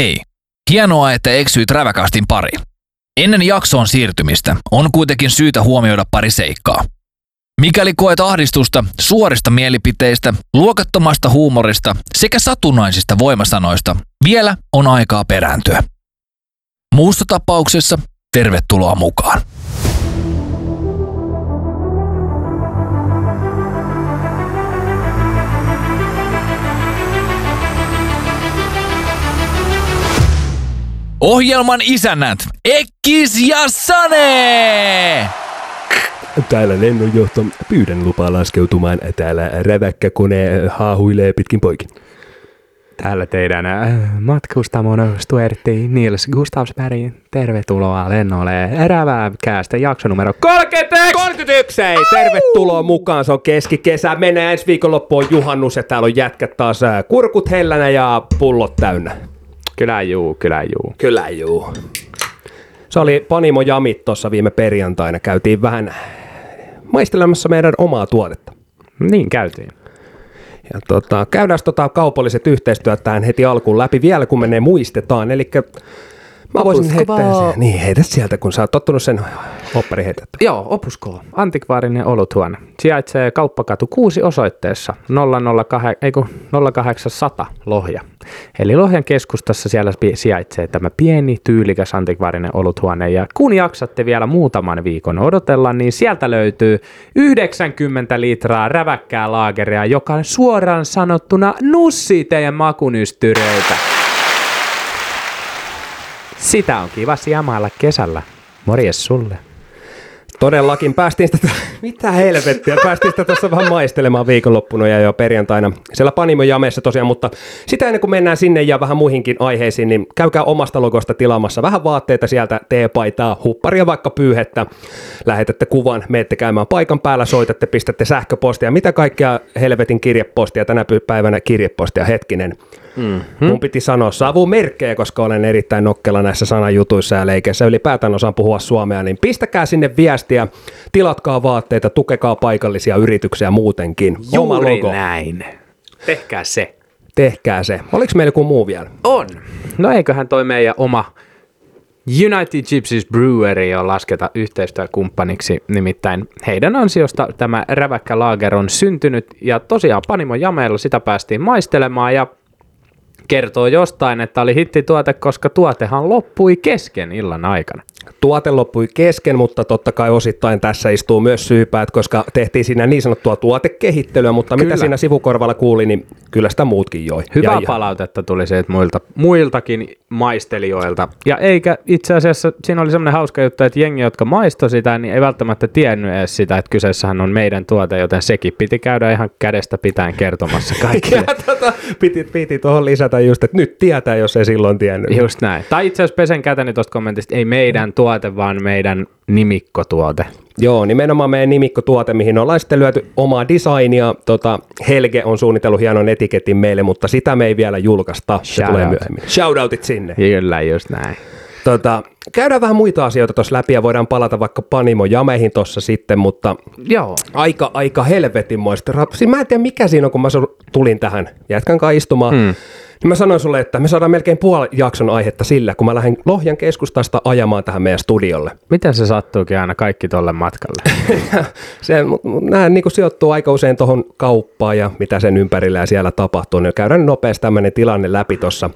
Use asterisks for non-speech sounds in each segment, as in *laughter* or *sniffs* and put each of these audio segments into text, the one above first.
Hei, hienoa, että eksyit räväkastin pariin. Ennen jaksoon siirtymistä on kuitenkin syytä huomioida pari seikkaa. Mikäli koet ahdistusta suorista mielipiteistä, luokattomasta huumorista sekä satunnaisista voimasanoista, vielä on aikaa perääntyä. Muussa tapauksessa tervetuloa mukaan. Ohjelman isännät Ekkis ja Sane! Täällä lennonjohto. Pyydän lupaa laskeutumaan. Täällä räväkkä kone haahuilee pitkin poikin. Täällä teidän äh, matkustamon Stuartti Nils Gustavsberg. Tervetuloa lennolle Räväkäästä jakso numero 31! 31! Tervetuloa mukaan. Se on keskikesä. Mennään ensi viikonloppuun juhannus ja täällä on jätkät taas äh, kurkut hellänä ja pullot täynnä. Kyllä juu, kyllä juu. Kyllä juu. Se oli Panimo Jamit tuossa viime perjantaina. Käytiin vähän maistelemassa meidän omaa tuotetta. Niin käytiin. Ja tota, käydään tota kaupalliset yhteistyöt tähän heti alkuun läpi vielä, kun me ne muistetaan. Eli mä voisin heittää sen. Niin, heitä sieltä, kun sä oot tottunut sen oppari heitettä. Joo, Opusko, antikvaarinen oluthuone. Sijaitsee Kauppakatu 6 osoitteessa 008, ei kun 0800 Lohja. Eli Lohjan keskustassa siellä sijaitsee tämä pieni, tyylikäs antikvaarinen oluthuone. Ja kun jaksatte vielä muutaman viikon odotella, niin sieltä löytyy 90 litraa räväkkää laageria, joka on suoraan sanottuna nussii teidän makunystyröitä. Sitä on kiva siemailla kesällä. Morjes sulle. Todellakin päästiin sitä, *laughs* mitä helvettiä, päästiin sitä tuossa vähän maistelemaan viikonloppuna ja jo perjantaina siellä Panimo Jamessa tosiaan, mutta sitä ennen kuin mennään sinne ja vähän muihinkin aiheisiin, niin käykää omasta logosta tilaamassa vähän vaatteita sieltä, teepaitaa, hupparia vaikka pyyhettä, lähetätte kuvan, menette käymään paikan päällä, soitatte, pistätte sähköpostia, mitä kaikkea helvetin kirjepostia, tänä päivänä kirjepostia, hetkinen. Mm-hmm. Mun piti sanoa savumerkkejä, koska olen erittäin nokkela näissä sanajutuissa ja leikeissä. Ylipäätään osaan puhua suomea, niin pistäkää sinne viestiä, tilatkaa vaatteita, tukekaa paikallisia yrityksiä muutenkin. Oma Juuri logo. näin. Tehkää se. Tehkää se. Oliko meillä joku muu vielä? On. No eiköhän toi meidän oma United Gypsies Brewery on lasketa yhteistyökumppaniksi, nimittäin heidän ansiosta tämä räväkkä laager on syntynyt ja tosiaan Panimo Jameella sitä päästiin maistelemaan ja kertoo jostain, että oli hittituote, koska tuotehan loppui kesken illan aikana. Tuote loppui kesken, mutta totta kai osittain tässä istuu myös syypäät, koska tehtiin siinä niin sanottua tuotekehittelyä, mutta kyllä. Mitä siinä sivukorvalla kuuli, niin kyllä sitä muutkin joi. Hyvää ja, palautetta tuli sieltä muilta, muiltakin maistelijoilta. Ja eikä itse asiassa, siinä oli semmoinen hauska juttu, että jengi, jotka maistoi sitä, niin ei välttämättä tiennyt edes sitä, että kyseessähän on meidän tuote, joten sekin piti käydä ihan kädestä pitäen kertomassa *laughs* kaikille. Ja tota, piti, piti tuohon lisätä just, että nyt tietää, jos ei silloin tiennyt. Just näin. Tai itse asiassa pesen käteni tuosta kommentista, ei meidän tuote, vaan meidän nimikkotuote. Joo, nimenomaan meidän nimikkotuote, mihin ollaan sitten lyöty omaa designia. Tota, Helge on suunnitellut hienon etiketin meille, mutta sitä me ei vielä julkaista. Se tulee myöhemmin. Shoutoutit sinne. Kyllä, just näin. Tota, käydään vähän muita asioita tuossa läpi ja voidaan palata vaikka Panimo Jameihin tuossa sitten, mutta Joo. aika, aika helvetinmoista. Siis mä en tiedä mikä siinä on, kun mä tulin tähän jätkän kanssa istumaan. Hmm. Niin mä sanoin sulle, että me saadaan melkein puoli jakson aihetta sillä, kun mä lähden Lohjan keskustasta ajamaan tähän meidän studiolle. Miten se sattuukin aina kaikki tolle matkalle? *laughs* se, nämä niin sijoittuu aika usein tuohon kauppaan ja mitä sen ympärillä ja siellä tapahtuu. Niin käydään nopeasti tämmöinen tilanne läpi tuossa.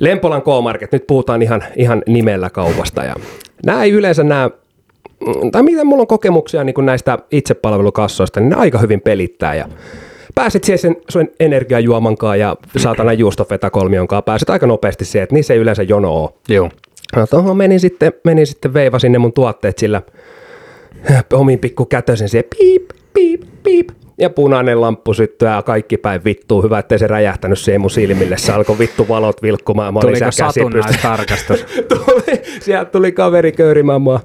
Lempolan K-Market, nyt puhutaan ihan, ihan nimellä kaupasta. Ja nämä ei yleensä nämä, mm, tai mitä mulla on kokemuksia niin kuin näistä itsepalvelukassoista, niin ne aika hyvin pelittää ja pääsit siihen sen sun energiajuomankaan ja saatana juustofetakolmionkaan, pääset aika nopeasti siihen, että niissä ei yleensä jono ole. Joo. No menin sitten, menin sitten veiva sinne mun tuotteet sillä omin pikku kätösen siihen piip, piip, piip. Ja punainen lamppu syttyy ja kaikki päin vittuu. Hyvä, ettei se räjähtänyt siihen mun silmille. Se alkoi vittu valot vilkkumaan. Mä Tuliko satunnaistarkastus? *laughs* tuli, sieltä tuli kaveri köyrimään mua.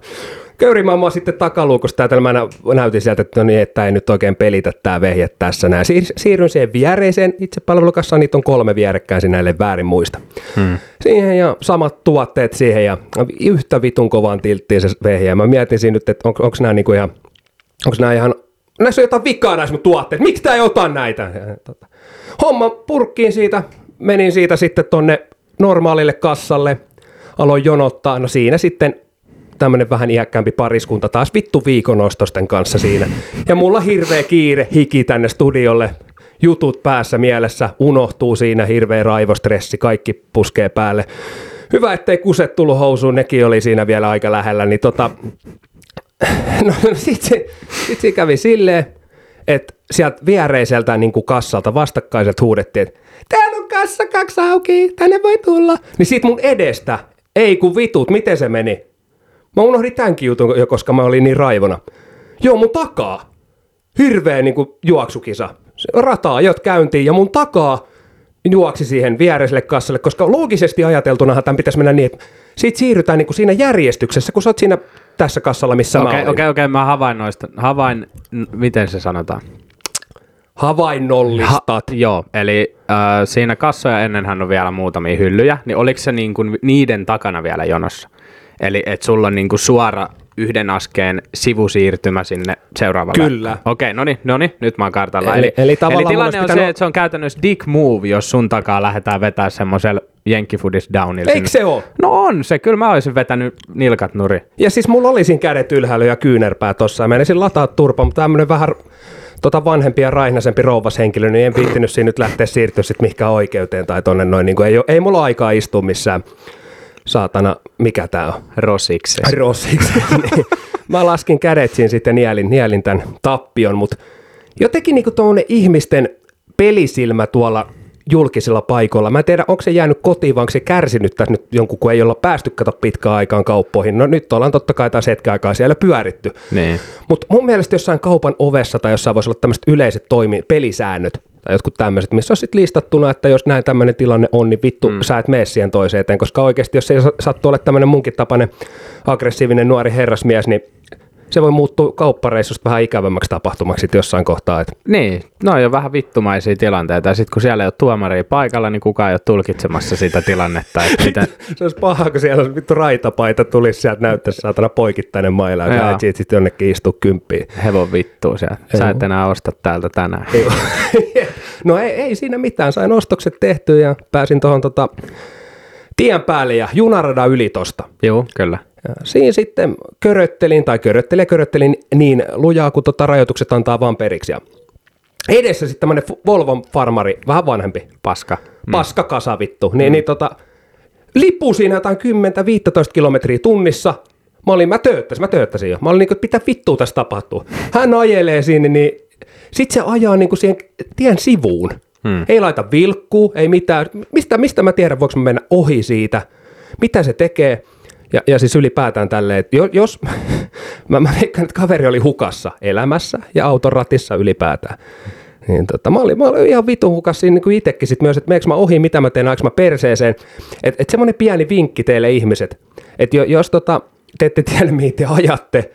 Köyrimään mua sitten takaluukosta, että mä nä- näytin sieltä, että no niin, että ei nyt oikein pelitä tää vehje tässä näin. Siir- siirryn siihen viereiseen itsepalvelukassaan, niitä on kolme vierekkäin sinä, ellei väärin muista. Hmm. Siihen ja samat tuotteet siihen ja yhtä vitun kovaan tilttiin se vehje. Ja mä mietin siinä nyt, että on, onko nämä niinku ihan, onko nämä ihan, näissä on jotain vikaa näissä mun tuotteet, miksi tää ei ota näitä? Ja, tota, homma purkkiin siitä, menin siitä sitten tonne normaalille kassalle, aloin jonottaa, no siinä sitten tämmönen vähän iäkkäämpi pariskunta taas vittu viikonostosten kanssa siinä. Ja mulla hirveä kiire hiki tänne studiolle, jutut päässä mielessä, unohtuu siinä, hirveä raivostressi, kaikki puskee päälle. Hyvä, ettei kuset tullut housuun, nekin oli siinä vielä aika lähellä, niin tota, *sniffs* no, no sit, se, sit se kävi silleen, että sieltä viereiseltä niin kuin kassalta vastakkaiset huudettiin, että täällä on kassa kaksi auki, tänne voi tulla. Niin sit mun edestä, ei kun vitut, miten se meni? Mä unohdin tämänkin jutun jo, koska mä olin niin raivona. Joo, mun takaa. Hirveä niin kuin juoksukisa. Se rata ajot käyntiin ja mun takaa juoksi siihen viereiselle kassalle, koska loogisesti ajateltunahan tämän pitäisi mennä niin, että siitä siirrytään niin kuin siinä järjestyksessä, kun sä oot siinä tässä kassalla, missä mä Okei, olin. okei, okei, mä havainnoista. Havain, miten se sanotaan? Havainnollistat. Joo, eli äh, siinä kassoja ennenhän on vielä muutamia hyllyjä, niin oliko se niin kuin niiden takana vielä jonossa? Eli että sulla on niin kuin suora yhden askeen sivusiirtymä sinne seuraavalle. Kyllä. Okei, no niin, no niin, nyt mä oon kartalla. Eli- eli tavallaan mun tilanne on pitänyt- se, että se on käytännössä dick move, jos sun takaa lähdetään vetää semmoisella jenkkifudis downilla. Eikö se oo? No on se, kyllä mä olisin vetänyt nilkat nuri. Ja siis mulla oli siinä kädet ylhäällä ja kyynärpää tossa. Ja menisin lataa turpa, mutta tämmönen vähän tota vanhempi ja raihnasempi rouvashenkilö, niin en viittinyt siinä nyt lähteä siirtyä sit mihinkään oikeuteen tai tonne noin. Niin ei, ei mulla aikaa istua missään saatana, mikä tää on? Rosiksi. *laughs* Niin. *laughs* Mä laskin kädet siinä sitten nielin, nielin tämän tappion, mutta jotenkin niinku tuommoinen ihmisten pelisilmä tuolla julkisilla paikoilla. Mä en tiedä, onko se jäänyt kotiin vai onko se kärsinyt tässä nyt jonkun, kun ei olla päästy kato pitkään aikaan kauppoihin. No nyt ollaan totta kai taas hetken aikaa siellä pyöritty. Niin. Mutta mun mielestä jossain kaupan ovessa tai jossain voisi olla tämmöiset yleiset toimi, pelisäännöt tai jotkut tämmöiset, missä on sitten listattuna, että jos näin tämmöinen tilanne on, niin vittu, mm. sä et mene siihen toiseen eteen, koska oikeasti jos ei sa- sattu olla tämmöinen munkin tapainen aggressiivinen nuori herrasmies, niin se voi muuttua kauppareissusta vähän ikävämmäksi tapahtumaksi jossain kohtaa. Et Niin, no on jo vähän vittumaisia tilanteita. Ja sitten kun siellä ei ole tuomaria paikalla, niin kukaan ei ole tulkitsemassa sitä tilannetta. Että *laughs* miten... se olisi paha, kun siellä olisi vittu raitapaita tulisi sieltä näyttäisi saatana poikittainen maila, ja sä et siitä sitten jonnekin istua kymppiin. Hevon vittuu siellä. Sä et enää osta täältä tänään. *laughs* No ei, ei siinä mitään, sain ostokset tehtyä ja pääsin tuohon tota, tien päälle ja junaradan yli tosta. Joo, kyllä. Siinä sitten köröttelin tai köröttelin ja köröttelin niin lujaa, kun tota rajoitukset antaa vaan periksi. Ja edessä sitten tämmönen Fu- Volvon farmari, vähän vanhempi, Paska. paska kasa vittu. Niin, niin tota, lippu siinä jotain 10-15 kilometriä tunnissa. Mä olin, mä tööttäsin, mä tööttäsin jo. Mä olin niinku, että mitä vittua tässä tapahtuu. Hän ajelee siinä, niin sit se ajaa niinku siihen tien sivuun. Hmm. Ei laita vilkkuu, ei mitään. Mistä, mistä mä tiedän, voiko mä mennä ohi siitä? Mitä se tekee? Ja, ja siis ylipäätään tälleen, että jo- jos, *laughs* mä, mä veikkaan, että kaveri oli hukassa elämässä ja auton ratissa ylipäätään. Niin tota, mä, olin, mä olin ihan vitun hukas siinä niin itsekin sit myös, että meneekö mä ohi, mitä mä teen, aiko mä perseeseen. Että et semmoinen pieni vinkki teille ihmiset, että jo, jos tota, te ette tiedä, mihin te ajatte,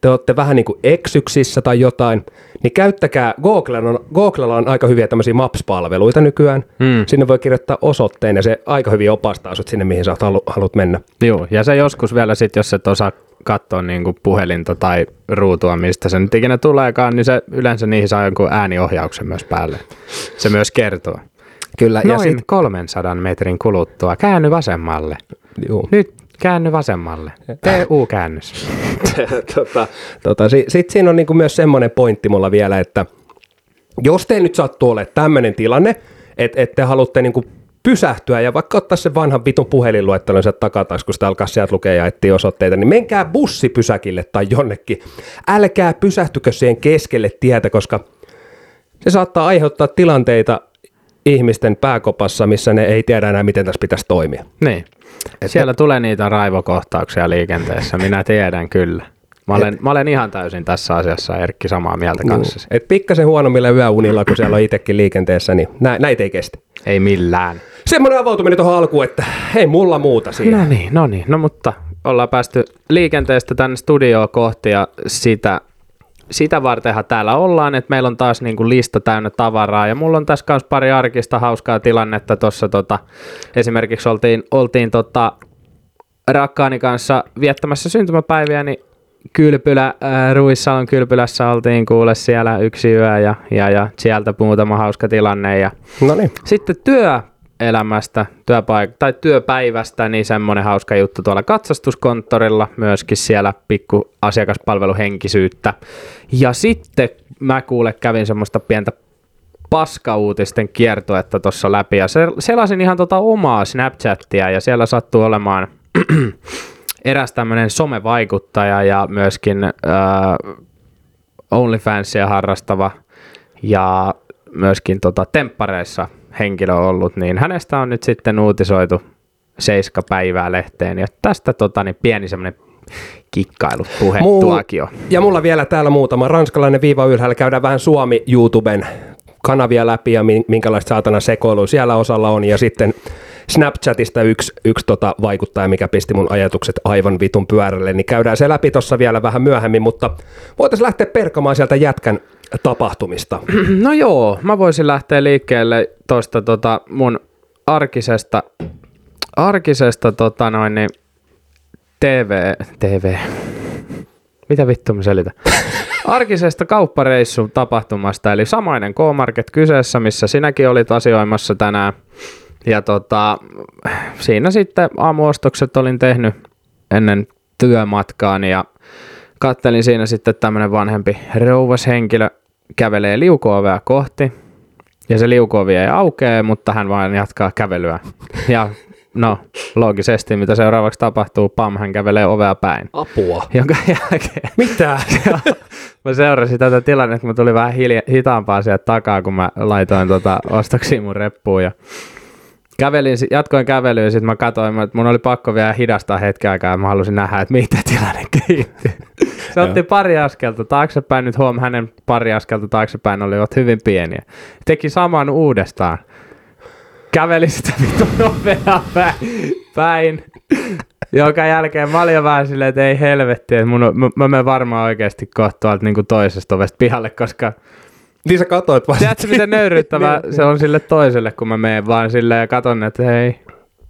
te olette vähän niin kuin eksyksissä tai jotain, niin käyttäkää, Googlella on, Googlella on aika hyviä tämmöisiä Maps-palveluita nykyään. Mm. Sinne voi kirjoittaa osoitteen ja se aika hyvin opastaa sut sinne, mihin sä oot halu, haluat mennä. Joo, ja se joskus vielä sitten, jos et osaa katsoa niin kuin puhelinta tai ruutua, mistä se nyt ikinä tuleekaan, niin se yleensä niihin saa jonkun ääniohjauksen myös päälle. Se myös kertoo. Kyllä, Noin ja sit... 300 metrin kuluttua käänny vasemmalle. juu. Nyt käänny vasemmalle. Tee U-käännös. *laughs* tota, tota, si, Sitten siinä on niinku myös semmoinen pointti mulla vielä, että jos te nyt sattuu olemaan tämmöinen tilanne, että et te haluatte niinku pysähtyä ja vaikka ottaa sen vanhan vitun puhelinluettelon sieltä takataskusta alkaa sieltä lukea ja etsiä osoitteita, niin menkää bussipysäkille tai jonnekin. Älkää pysähtykö siihen keskelle tietä, koska se saattaa aiheuttaa tilanteita ihmisten pääkopassa, missä ne ei tiedä enää, miten tässä pitäisi toimia. Niin. Siellä tulee niitä raivokohtauksia liikenteessä, minä tiedän kyllä. Mä olen, mä olen ihan täysin tässä asiassa Erkki samaa mieltä kanssasi. Et pikkasen huonommilla yöunilla, kun siellä on itsekin liikenteessä, niin nä, näitä ei kestä. Ei millään. Semmoinen avautuminen tuohon alkuun, että ei mulla muuta siihen. No niin, no niin. No mutta ollaan päästy liikenteestä tänne studioon kohti ja sitä, sitä vartenhan täällä ollaan, että meillä on taas niin kuin lista täynnä tavaraa ja mulla on tässä kanssa pari arkista hauskaa tilannetta. Tuossa tota, esimerkiksi oltiin, oltiin tota, rakkaani kanssa viettämässä syntymäpäiviä, niin Kylpylä, äh, Ruissalon kylpylässä oltiin kuule siellä yksi yö ja, ja, ja sieltä muutama hauska tilanne ja No niin. sitten työ työelämästä työpaik- tai työpäivästä, niin semmoinen hauska juttu tuolla katsastuskonttorilla, myöskin siellä pikku asiakaspalveluhenkisyyttä. Ja sitten mä kuule kävin semmoista pientä paskauutisten kiertoetta tuossa läpi ja se, selasin ihan tota omaa Snapchattia ja siellä sattuu olemaan *clears throat* eräs tämmöinen somevaikuttaja ja myöskin äh, OnlyFansia harrastava ja myöskin tota, temppareissa henkilö ollut, niin hänestä on nyt sitten uutisoitu seiska päivää lehteen ja tästä tota, niin pieni semmoinen kikkailu puhe Muu- tuokio. Ja mulla vielä täällä muutama ranskalainen viiva ylhäällä. Käydään vähän Suomi YouTuben kanavia läpi ja min- minkälaista saatana sekoilua siellä osalla on. Ja sitten Snapchatista yksi, yksi tota vaikuttaja, mikä pisti mun ajatukset aivan vitun pyörälle, niin käydään se läpi tuossa vielä vähän myöhemmin, mutta voitaisiin lähteä perkamaan sieltä jätkän tapahtumista. *clears throat* No joo, mä voisin lähteä liikkeelle tuosta tota mun arkisesta, arkisesta tota noin, niin TV, TV, *laughs* mitä vittu mä selitän? *laughs* Arkisesta kauppareissun tapahtumasta, eli samainen K-Market kyseessä, missä sinäkin olit asioimassa tänään. Ja tota, siinä sitten aamuostokset olin tehnyt ennen työmatkaani ja kattelin siinä sitten tämmönen vanhempi rouvas henkilö kävelee liukuovea kohti. Ja se liukuovi ei aukee, mutta hän vaan jatkaa kävelyä. Ja no, loogisesti mitä seuraavaksi tapahtuu, pam, hän kävelee ovea päin. Apua. Jonka jälkeen Mitä? *laughs* mä seurasin tätä tilannetta, kun mä tulin vähän hilja, hitaampaa sieltä takaa, kun mä laitoin tota ostoksia mun reppuun ja kävelin, jatkoin kävelyä ja sitten mä katsoin, että mun oli pakko vielä hidastaa hetken aikaa ja mä halusin nähdä, että mitä tilanne kehittyy. Se otti pari askelta taaksepäin, nyt huom, hänen pari askelta taaksepäin olivat hyvin pieniä. Teki saman uudestaan. Käveli sitä vittu nopeaa päin. Jonka jälkeen mä olin jo vähän silleen, että ei helvetti, että mun, mä, mä menen varmaan oikeasti kohta tuolta niin toisesta ovesta pihalle, koska niin sä katsoit vaan. tiedätkö miten nöyryttävää *laughs* se on sille toiselle, kun mä menen vaan silleen ja katon, että hei,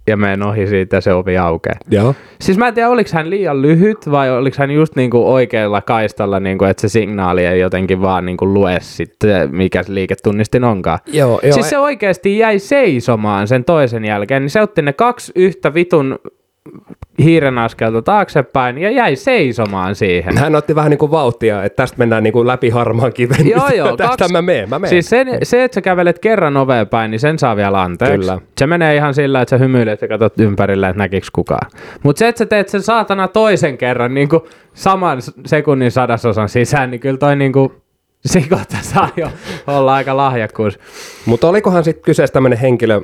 ja menen ohi siitä ja se ovi aukeaa. Joo. Siis mä en tiedä, oliko hän liian lyhyt vai oliko hän just niinku oikealla kaistalla, niinku, että se signaali ei jotenkin vaan niinku lue sitten, mikä se liiketunnistin onkaan. Joo, joo. Siis se oikeasti jäi seisomaan sen toisen jälkeen, niin se otti ne kaksi yhtä vitun hiiren askelta taaksepäin ja jäi seisomaan siihen. Hän otti vähän niin kuin vauhtia, että tästä mennään niin kuin läpi harmaan kiven. Joo, joo, *laughs* Tästä kaksi- mä meen, mä meen. Siis sen, se, että sä kävelet kerran oveen päin, niin sen saa vielä anteeksi. Kyllä. Se menee ihan sillä, että sä hymyilet ja katsot ympärille, että näkiks kukaan. Mutta se, että sä teet sen saatana toisen kerran niin kuin saman sekunnin sadasosan sisään, niin kyllä toi niin kuin, siinä kohtaa saa jo olla aika lahjakkuus. Mutta olikohan sitten kyseessä tämmöinen henkilö,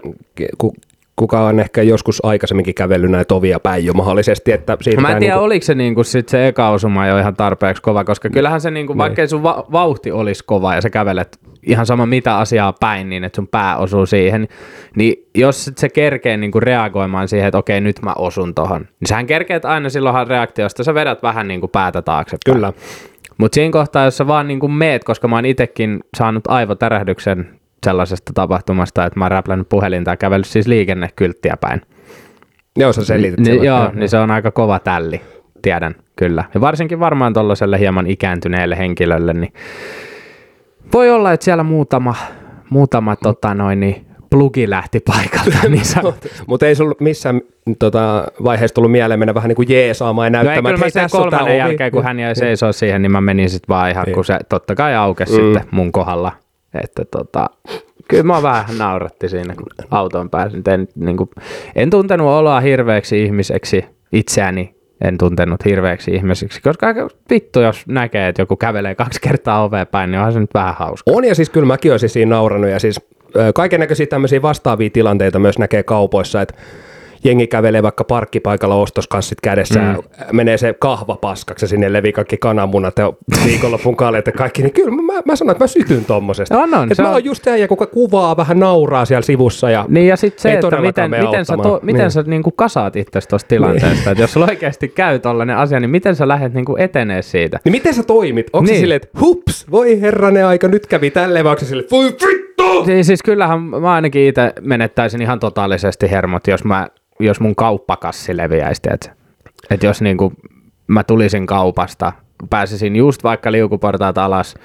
ku, kuka on ehkä joskus aikaisemminkin kävellyt näitä ovia päin jo mahdollisesti, että siitä Mä en tiedä, niinku- oliko se, niinku sit se eka osuma jo ihan tarpeeksi kova, koska kyllähän se, niinku, vaikka ei sun va- vauhti olisi kova ja sä kävelet ihan sama mitä asiaa päin, niin että sun pää osuu siihen, niin jos sit se kerkee niinku reagoimaan siihen, että okei, nyt mä osun tohon, niin sähän kerkeet aina silloinhan reaktiosta, sä vedät vähän niinku päätä taaksepäin. Kyllä. Mutta siinä kohtaa, jos sä vaan niinku meet, koska mä oon itekin saanut aivotärähdyksen sellaisesta tapahtumasta, että mä oon räplännyt puhelinta ja kävellyt siis liikennekylttiä päin. Joo, sä selitit Ni, silloin. joo, niin se on aika kova tälli, tiedän, kyllä. Ja varsinkin varmaan tuollaiselle hieman ikääntyneelle henkilölle, niin voi olla, että siellä muutama, muutama tota noin, niin plugi lähti paikalta. Niin *laughs* sa- Mutta ei sulla missään tota, vaiheessa tullut mieleen mennä vähän niin kuin jeesaamaan ja No ei, näyttämään, sen tässä on tää kolmannen jälkeen, kun hän jäi seisoo siihen, niin mä menin sitten vaan ihan, kun se totta kai aukesi mm. sitten mun kohdalla. Että tota, kyllä mä vähän nauratti siinä, kun autoon pääsin. En, niin kuin, en tuntenut oloa hirveäksi ihmiseksi itseäni, en tuntenut hirveäksi ihmiseksi, koska vittu, jos näkee, että joku kävelee kaksi kertaa oveen päin, niin onhan se nyt vähän hauska. On ja siis kyllä mäkin olisin siinä naurannut ja siis kaiken näköisiä tämmöisiä vastaavia tilanteita myös näkee kaupoissa, että jengi kävelee vaikka parkkipaikalla ostoskanssit kädessä, mm. menee se kahva paskaksi ja sinne levii kaikki kananmunat ja viikonlopun kaljat ja kaikki, niin kyllä mä, mä sanon, että mä sytyn tommosesta. On, on, Et se mä on- oon just äijä, kuka kuvaa, vähän nauraa siellä sivussa ja Niin ja sitten se, että miten, miten, sä, to, miten Niin. sä niinku kasaat itse tuosta tilanteesta. Että jos sulla oikeasti käy tollainen asia, niin miten sä lähdet niinku etenee siitä? Niin miten sä toimit? Onko niin. Niin. silleen, että hups, voi herranen aika, nyt kävi tälleen, vai onko silleen, voi vittu! Siis, siis kyllähän mä ainakin itse menettäisin ihan totaalisesti hermot, jos, mä, jos mun kauppakassi leviäisi, että et jos niinku mä tulisin kaupasta, pääsisin just vaikka liukuportaat alas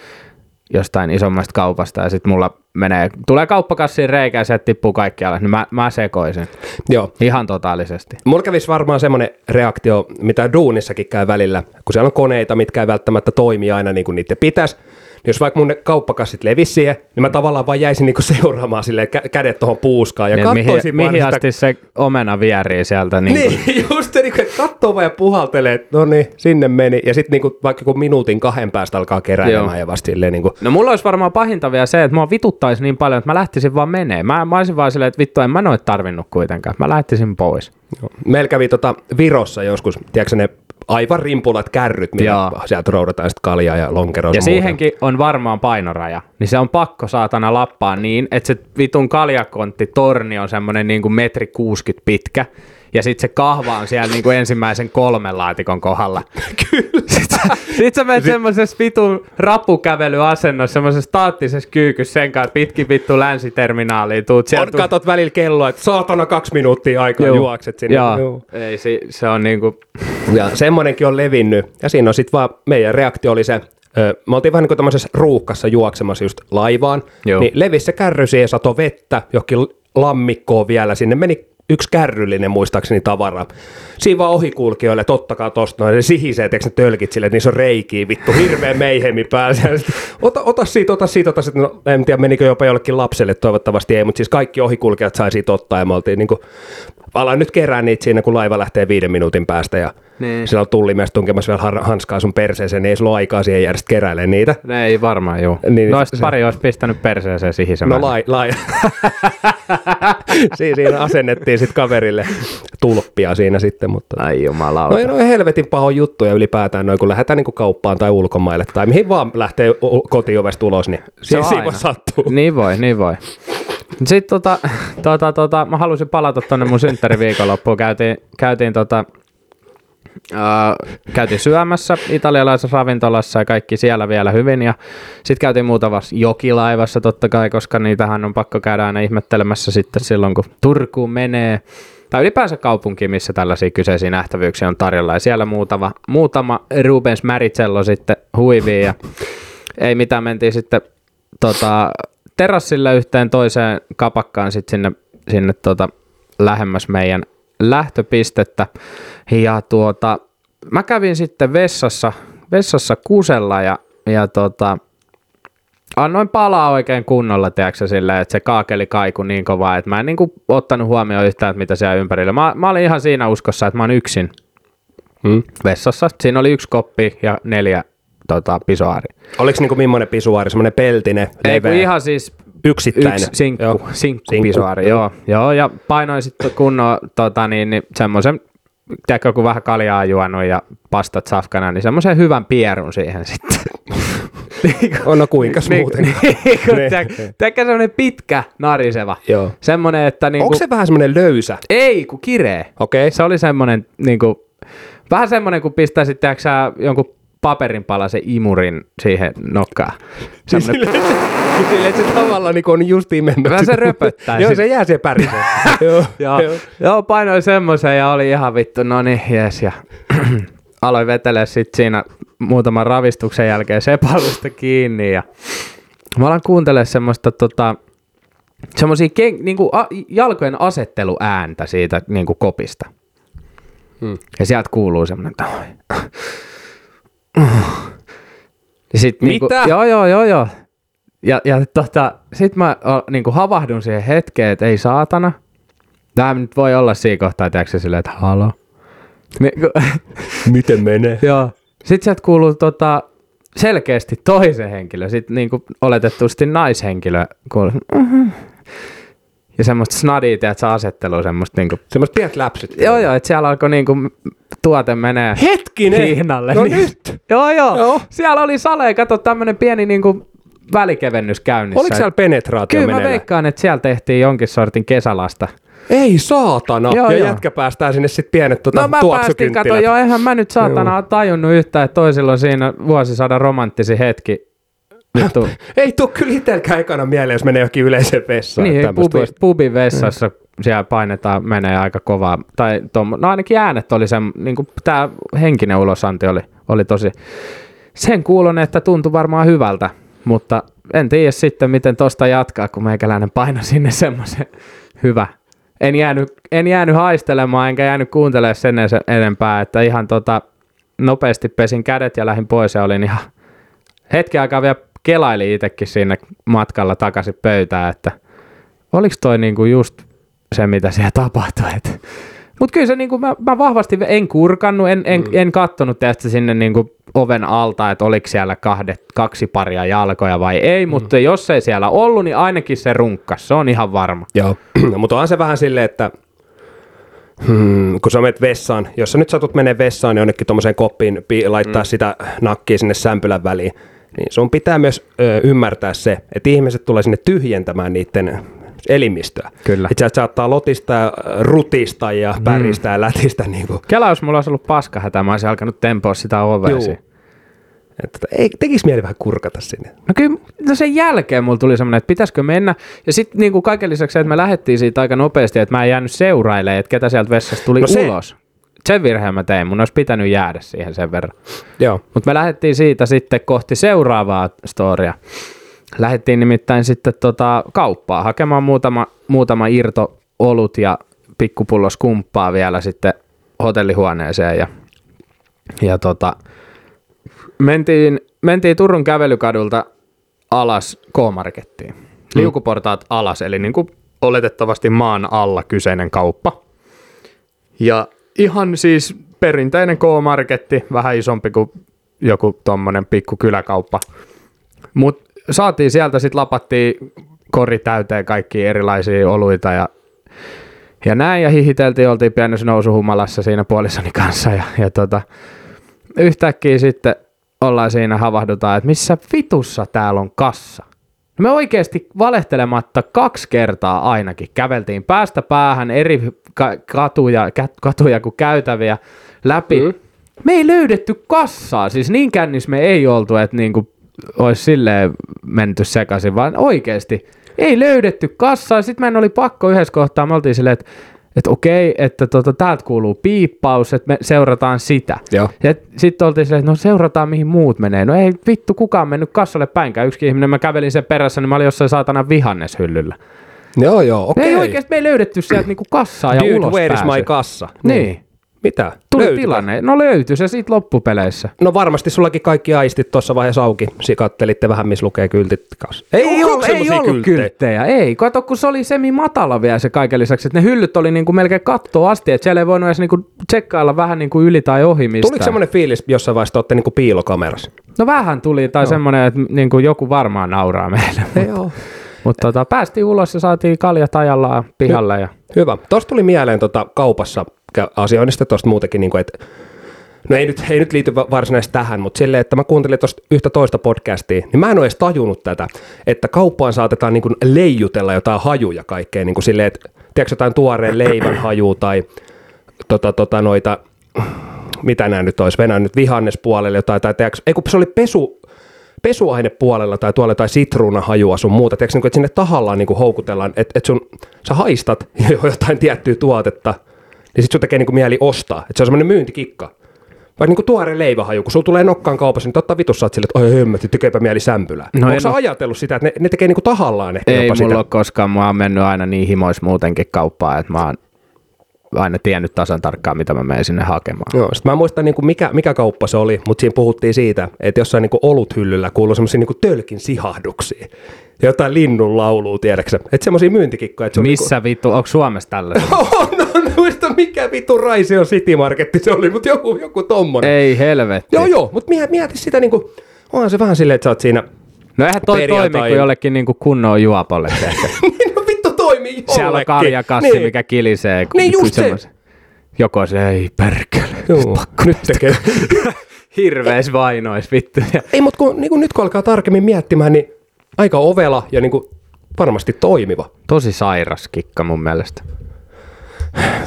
jostain isommasta kaupasta ja sitten mulla menee, tulee kauppakassiin reikä ja sieltä tippuu kaikki alas, niin mä, mä sekoisin Joo. ihan totaalisesti. Mulla kävisi varmaan semmoinen reaktio, mitä duunissakin käy välillä, kun siellä on koneita, mitkä ei välttämättä toimi aina niin kuin niiden pitäisi. Niin jos vaikka mun ne kauppakassit levisi siihen, niin mä tavallaan vaan jäisin niinku seuraamaan silleen kä- kädet tuohon puuskaan ja Niin, mihin, katsoisin vaan mihin sitä asti se omena vierii sieltä. Niin, niin. *laughs* Just se, niin että katsoo vaan ja puhaltelee, että no niin, sinne meni. Ja sitten niin vaikka kun minuutin kahden päästä alkaa keräilemään Joo. ja vasta silleen niin kuin, No mulla olisi varmaan pahinta vielä se, että mua vituttaisi niin paljon, että mä lähtisin vaan menee. Mä, mä olisin vaan silleen, että vittu en mä noit tarvinnut kuitenkaan. Mä lähtisin pois. Meillä kävi tota Virossa joskus, tiedätkö ne aivan rimpulat kärryt, millä Joo. sieltä roudataan sitten kaljaa ja lonkeroa. Ja muuta. siihenkin on varmaan painoraja. Niin se on pakko saatana lappaa niin, että se vitun kaljakontti torni on semmonen niin kuin metri 60 pitkä. Ja sitten se kahva on siellä niin kuin ensimmäisen kolmen laatikon kohdalla. *laughs* Kyllä. Sitten sä, sit sä menet semmoisessa vitun rappukävelyasennossa, semmoisessa staattisessa kyykyssä sen kanssa pitkin vittu länsiterminaaliin. Tuut On, sieltä, katot välillä kelloa, että saatana kaksi minuuttia aikaa juokset sinne. Joo. Joo. Ei, se, se on niinku, Ja semmoinenkin on levinnyt. Ja siinä on sitten vaan, meidän reaktio oli se, ö, me oltiin vähän niin kuin tämmöisessä ruuhkassa juoksemassa just laivaan, Joo. niin levisi se kärry siihen, sato vettä, johonkin lammikkoon vielä, sinne meni yksi kärryllinen muistaakseni tavara. Siinä vaan ohikulkijoille, että ottakaa tosta noin, se sihisee, teekö ne tölkit sille, että niissä on reikiä, vittu, hirveä meihemi päällä. *laughs* Ota, ota siitä, ota siitä, ota siitä. No, en tiedä, menikö jopa jollekin lapselle, toivottavasti ei, mutta siis kaikki ohikulkijat sai siitä ottaa, ja me oltiin niin kuin, alan nyt kerää niitä siinä, kun laiva lähtee viiden minuutin päästä, ja Niin. siellä on tullimies tunkemassa vielä hanskaa sun perseeseen, niin ei sulla ole aikaa siihen jäädä keräilemään niitä. ne ei varmaan juu. Niin, Niin, no, se- pari olisi pistänyt perseeseen sihisemään. No lai, lai. *laughs* siinä, siinä asennettiin sitten kaverille tulppia siinä sitten, mutta... Ai jumalauta. No ei noin helvetin paho juttuja ylipäätään noin, kun lähdetään niin kauppaan tai ulkomaille tai mihin vaan lähtee kotiovesta ulos, niin se on siinä aina. voi sattuu. Niin voi, niin voi. Sitten tota, tota, tota, mä halusin palata tonne mun synttäriviikonloppuun. Käytiin, käytiin, tota, äh, käytiin syömässä italialaisessa ravintolassa ja kaikki siellä vielä hyvin. Ja sitten käytiin muutamassa jokilaivassa totta kai, koska niitähän on pakko käydä aina ihmettelemässä sitten silloin, kun Turkuun menee. Tai ylipäänsä kaupunki, missä tällaisia kyseisiä nähtävyyksiä on tarjolla. Ja siellä muutama, muutama Rubens Maricello sitten huiviin ja ei mitään, mentiin sitten tota, terassille yhteen toiseen kapakkaan sit sinne, sinne tota, lähemmäs meidän lähtöpistettä. Ja tuota, mä kävin sitten vessassa, vessassa kusella ja, ja tota, annoin palaa oikein kunnolla, tiedätkö, sillä, että se kaakeli kaiku niin kovaa, että mä en niinku ottanut huomioon yhtään, että mitä siellä ympärillä. Mä, mä olin ihan siinä uskossa, että mä oon yksin Hmm. vessassa. Siinä oli yksi koppi ja neljä tota, pisoaari. Oliko niinku millainen pisuaari, semmoinen peltinen, Ei leveä, ihan siis yksittäinen? yksi sinkku, Joo. sinkku, Sinkku, pisoaari, joo. joo. ja painoin sitten kunnon tota, niin, niin semmoisen, tiedätkö, kun vähän kaljaa juonut ja pastat safkana, niin semmoisen hyvän pierun siihen sitten. *laughs* On no kuinkas muuten. Niin, kun, Niin. tiedätkö, tiedätkö, semmoinen pitkä nariseva. Joo. Semmoinen, että niinku, Onko se vähän semmoinen löysä? ei, kun kireä. Okei. Se oli semmoinen, niinku, vähän semmoinen, kun pistäisit, tiedätkö, jonkun paperin palasen imurin siihen nokkaan. Semmoinen Silleen, *laughs* että se tavallaan niin on just imennut. Vähän se röpöttää Joo, se jää siihen päriseen. *laughs* Joo. Joo, joo painoin semmoisen ja oli ihan vittu, no niin, jes. Ja *clears throat* aloin vetelee sitten siinä muutaman ravistuksen jälkeen sepalusta kiinni ja mä alan kuuntelemaan semmoista tota, semmoisia ken, niinku a, jalkojen asetteluääntä siitä niinku kopista. Hmm. Ja sieltä kuuluu semmoinen toi. Ja sit niinku, Mitä? joo, joo, joo, joo. Ja, ja tota, sit mä o, niinku havahdun siihen hetkeen, että ei saatana. Tämä nyt voi olla siinä kohtaa, tiedätkö silleen, että halo. Niinku, *laughs* Miten menee? joo. Sitten sieltä kuuluu tota, selkeästi toisen henkilö, sitten niinku oletettavasti naishenkilö kuuluu. "Mhm." Ja semmoista snadia, tiedätkö, asettelua, semmoista niinku, Semmoiset pienet läpsyt. joo joo, että siellä alkoi niinku tuote menee Hetkinen! hihnalle. No niin- nyt! *laughs* Joo, joo, Joo. Siellä oli sale, kato tämmönen pieni niinku välikevennys käynnissä. Oliko siellä penetraatio Kyllä mä meneillään? veikkaan, että siellä tehtiin jonkin sortin kesälasta. Ei saatana. Joo, ja joo. jätkä päästään sinne sitten pienet tuota, No mä päästin, kato, joo, eihän mä nyt saatana ole tajunnut yhtään, että toisilla on siinä vuosisadan romanttisi hetki. Vittu. *laughs* Ei tuu kyllä itselläkään ekana mieleen, jos menee johonkin yleiseen vessaan. niin, pubi, pubin vessassa siellä painetaan, menee aika kovaa. Tai tommo, no ainakin äänet oli se, niin kuin tämä henkinen ulosanti oli, oli tosi sen kuulon, että tuntui varmaan hyvältä. Mutta en tiedä sitten, miten tosta jatkaa, kun meikäläinen paino sinne semmoisen hyvä. En jäänyt, en jäänyt haistelemaan, enkä jäänyt kuuntelemaan sen enempää, että ihan tota, nopeasti pesin kädet ja lähdin pois ja olin ihan hetken aikaa vielä kelaili itsekin sinne matkalla takaisin pöytään, että oliko toi niinku just se, mitä siellä tapahtui. Mutta kyllä se niinku, mä, mä, vahvasti en kurkannut, en, en, mm. en kattonut tästä sinne niinku oven alta, että oliko siellä kahdet, kaksi paria jalkoja vai ei, mm. mutta jos ei siellä ollut, niin ainakin se runkkas, se on ihan varma. Joo, *clears throat* mutta on se vähän silleen, että Hmm, kun sä menet vessaan, jos sä nyt satut menee vessaan jonnekin tuommoiseen koppiin, pi- laittaa mm. sitä nakkia sinne sämpylän väliin, niin sun pitää myös ö, ymmärtää se, että ihmiset tulee sinne tyhjentämään niiden elimistöä. Kyllä. Että sieltä saattaa lotista ja rutista ja mm. päristä mm. ja lätistä. Niin kuin. Kela, jos mulla olisi ollut paskahätä, mä olisin alkanut tempoa sitä ovea. Että tota, ei, tekisi mieli vähän kurkata sinne. No kyllä no sen jälkeen mulla tuli semmoinen, että pitäisikö mennä. Ja sitten niin kuin kaiken lisäksi, että me lähdettiin siitä aika nopeasti, että mä en jäänyt seurailemaan, että ketä sieltä vessasta tuli no se. ulos. Sen virheen mä tein, mun olisi pitänyt jäädä siihen sen verran. Joo. Mutta me lähdettiin siitä sitten kohti seuraavaa storia. Lähdettiin nimittäin sitten tota kauppaa hakemaan muutama, muutama irto olut ja pikkupullo skumppaa vielä sitten hotellihuoneeseen ja, ja tota, mentiin, mentiin Turun kävelykadulta alas K-Markettiin. Hmm. Liukuportaat alas, eli niin kuin oletettavasti maan alla kyseinen kauppa. Ja ihan siis perinteinen K-Marketti, vähän isompi kuin joku tommonen pikku kyläkauppa. Mutta saatiin sieltä, sitten lapattiin kori täyteen kaikki erilaisia oluita ja, ja näin, ja hihiteltiin, oltiin pienessä nousuhumalassa siinä puolisoni kanssa, ja, ja tota, yhtäkkiä sitten ollaan siinä havahdutaan, että missä vitussa täällä on kassa. Me oikeasti valehtelematta kaksi kertaa ainakin käveltiin päästä päähän eri katuja, katuja kuin käytäviä läpi. Mm. Me ei löydetty kassaa, siis niin kännis me ei oltu, että niinku olisi silleen menty sekaisin, vaan oikeasti ei löydetty kassaa. Sitten meidän oli pakko yhdessä kohtaa, me oltiin silleen, että että okei, että tota, täältä kuuluu piippaus, että me seurataan sitä. Ja sitten oltiin silleen, että no seurataan mihin muut menee. No ei vittu kukaan mennyt kassalle päinkään. Yksi ihminen, mä kävelin sen perässä, niin mä olin jossain saatana vihanneshyllyllä. Joo, joo, okei. Okay. Ei oikeasti, me ei löydetty sieltä niinku kassaa Dude, ja ulos where is my kassa? Niin. niin. Mitä? Tuli Löytyykö? tilanne. No löytyi se siitä loppupeleissä. No varmasti sullakin kaikki aistit tuossa vaiheessa auki. Sikattelitte vähän, missä lukee kyltit kanssa. Ei, ei, ollut, ei ollut kylttejä? kylttejä. Ei, kato kun se oli semi matala vielä se kaiken lisäksi. Että ne hyllyt oli niinku melkein kattoa asti, että siellä ei voinut edes niinku tsekkailla vähän niinku yli tai ohi mistään. Tuliko semmoinen fiilis jossain vaiheessa, että olette niinku piilokamerassa? No vähän tuli, tai no. semmoinen, että niinku joku varmaan nauraa meille. Ei mutta, mutta tota, päästiin ulos ja saatiin kaljat ajallaan pihalle. Ja... Hyvä. Tuosta tuli mieleen tota, kaupassa asioinnista tuosta muutenkin, niin kuin, että No ei nyt, ei nyt liity varsinaisesti tähän, mutta silleen, että mä kuuntelin tuosta yhtä toista podcastia, niin mä en ole edes tajunnut tätä, että kauppaan saatetaan niin kuin leijutella jotain hajuja kaikkea, niin kuin silleen, että tiedätkö jotain tuoreen leivän haju tai tota, tota, noita, mitä nämä nyt olisi, Venäjän nyt vihannespuolelle jotain, tai tiedätkö, ei kun se oli pesu, pesuainepuolella tai tuolla tai sitruunahajua sun muuta, tiedätkö, niin kuin, että sinne tahallaan niin kuin houkutellaan, että, että sun, sä haistat *laughs* jotain tiettyä tuotetta, niin sit sun tekee niinku mieli ostaa. Että se on semmoinen myyntikikka. Vaikka niinku tuore leivähaju, kun sulla tulee nokkaan kaupassa, niin totta vitussa sille, että oi hömmötti, tekeepä mieli sämpylää. No Onko sä ole... ajatellut sitä, että ne, ne tekee niinku tahallaan ehkä Ei jopa mulla sitä? ole koskaan, mä oon mennyt aina niin himois muutenkin kauppaan, että mä oon aina tiennyt tasan tarkkaan, mitä mä menen sinne hakemaan. Joo, sit mä muistan, niin kuin mikä, mikä kauppa se oli, mutta siinä puhuttiin siitä, että jossain niin kuin oluthyllyllä kuuluu semmoisia niin tölkin sihahduksia. Ja jotain linnun laulua, tiedäksä. Että semmoisia myyntikikkoja. Että Missä niinku... vittu, onko Suomessa *laughs* on, on, muista mikä vittu Raisio City Marketti se oli, mutta joku, joku tommonen. Ei helvetti. Joo, joo, mutta mieti sitä niinku, onhan se vähän silleen, että sä oot siinä No eihän toi toimi kuin jollekin niinku kunnon juopolle *laughs* niin no vittu toimii jollekin. Siellä on karjakassi, niin. mikä kilisee. Niin just se. Joko se ei perkele. Joo, pakko nyt tekee. *laughs* Hirvees vainois vittu. Ei, mutta kun, niin kun nyt kun alkaa tarkemmin miettimään, niin aika ovela ja niin kuin varmasti toimiva. Tosi sairas kikka mun mielestä.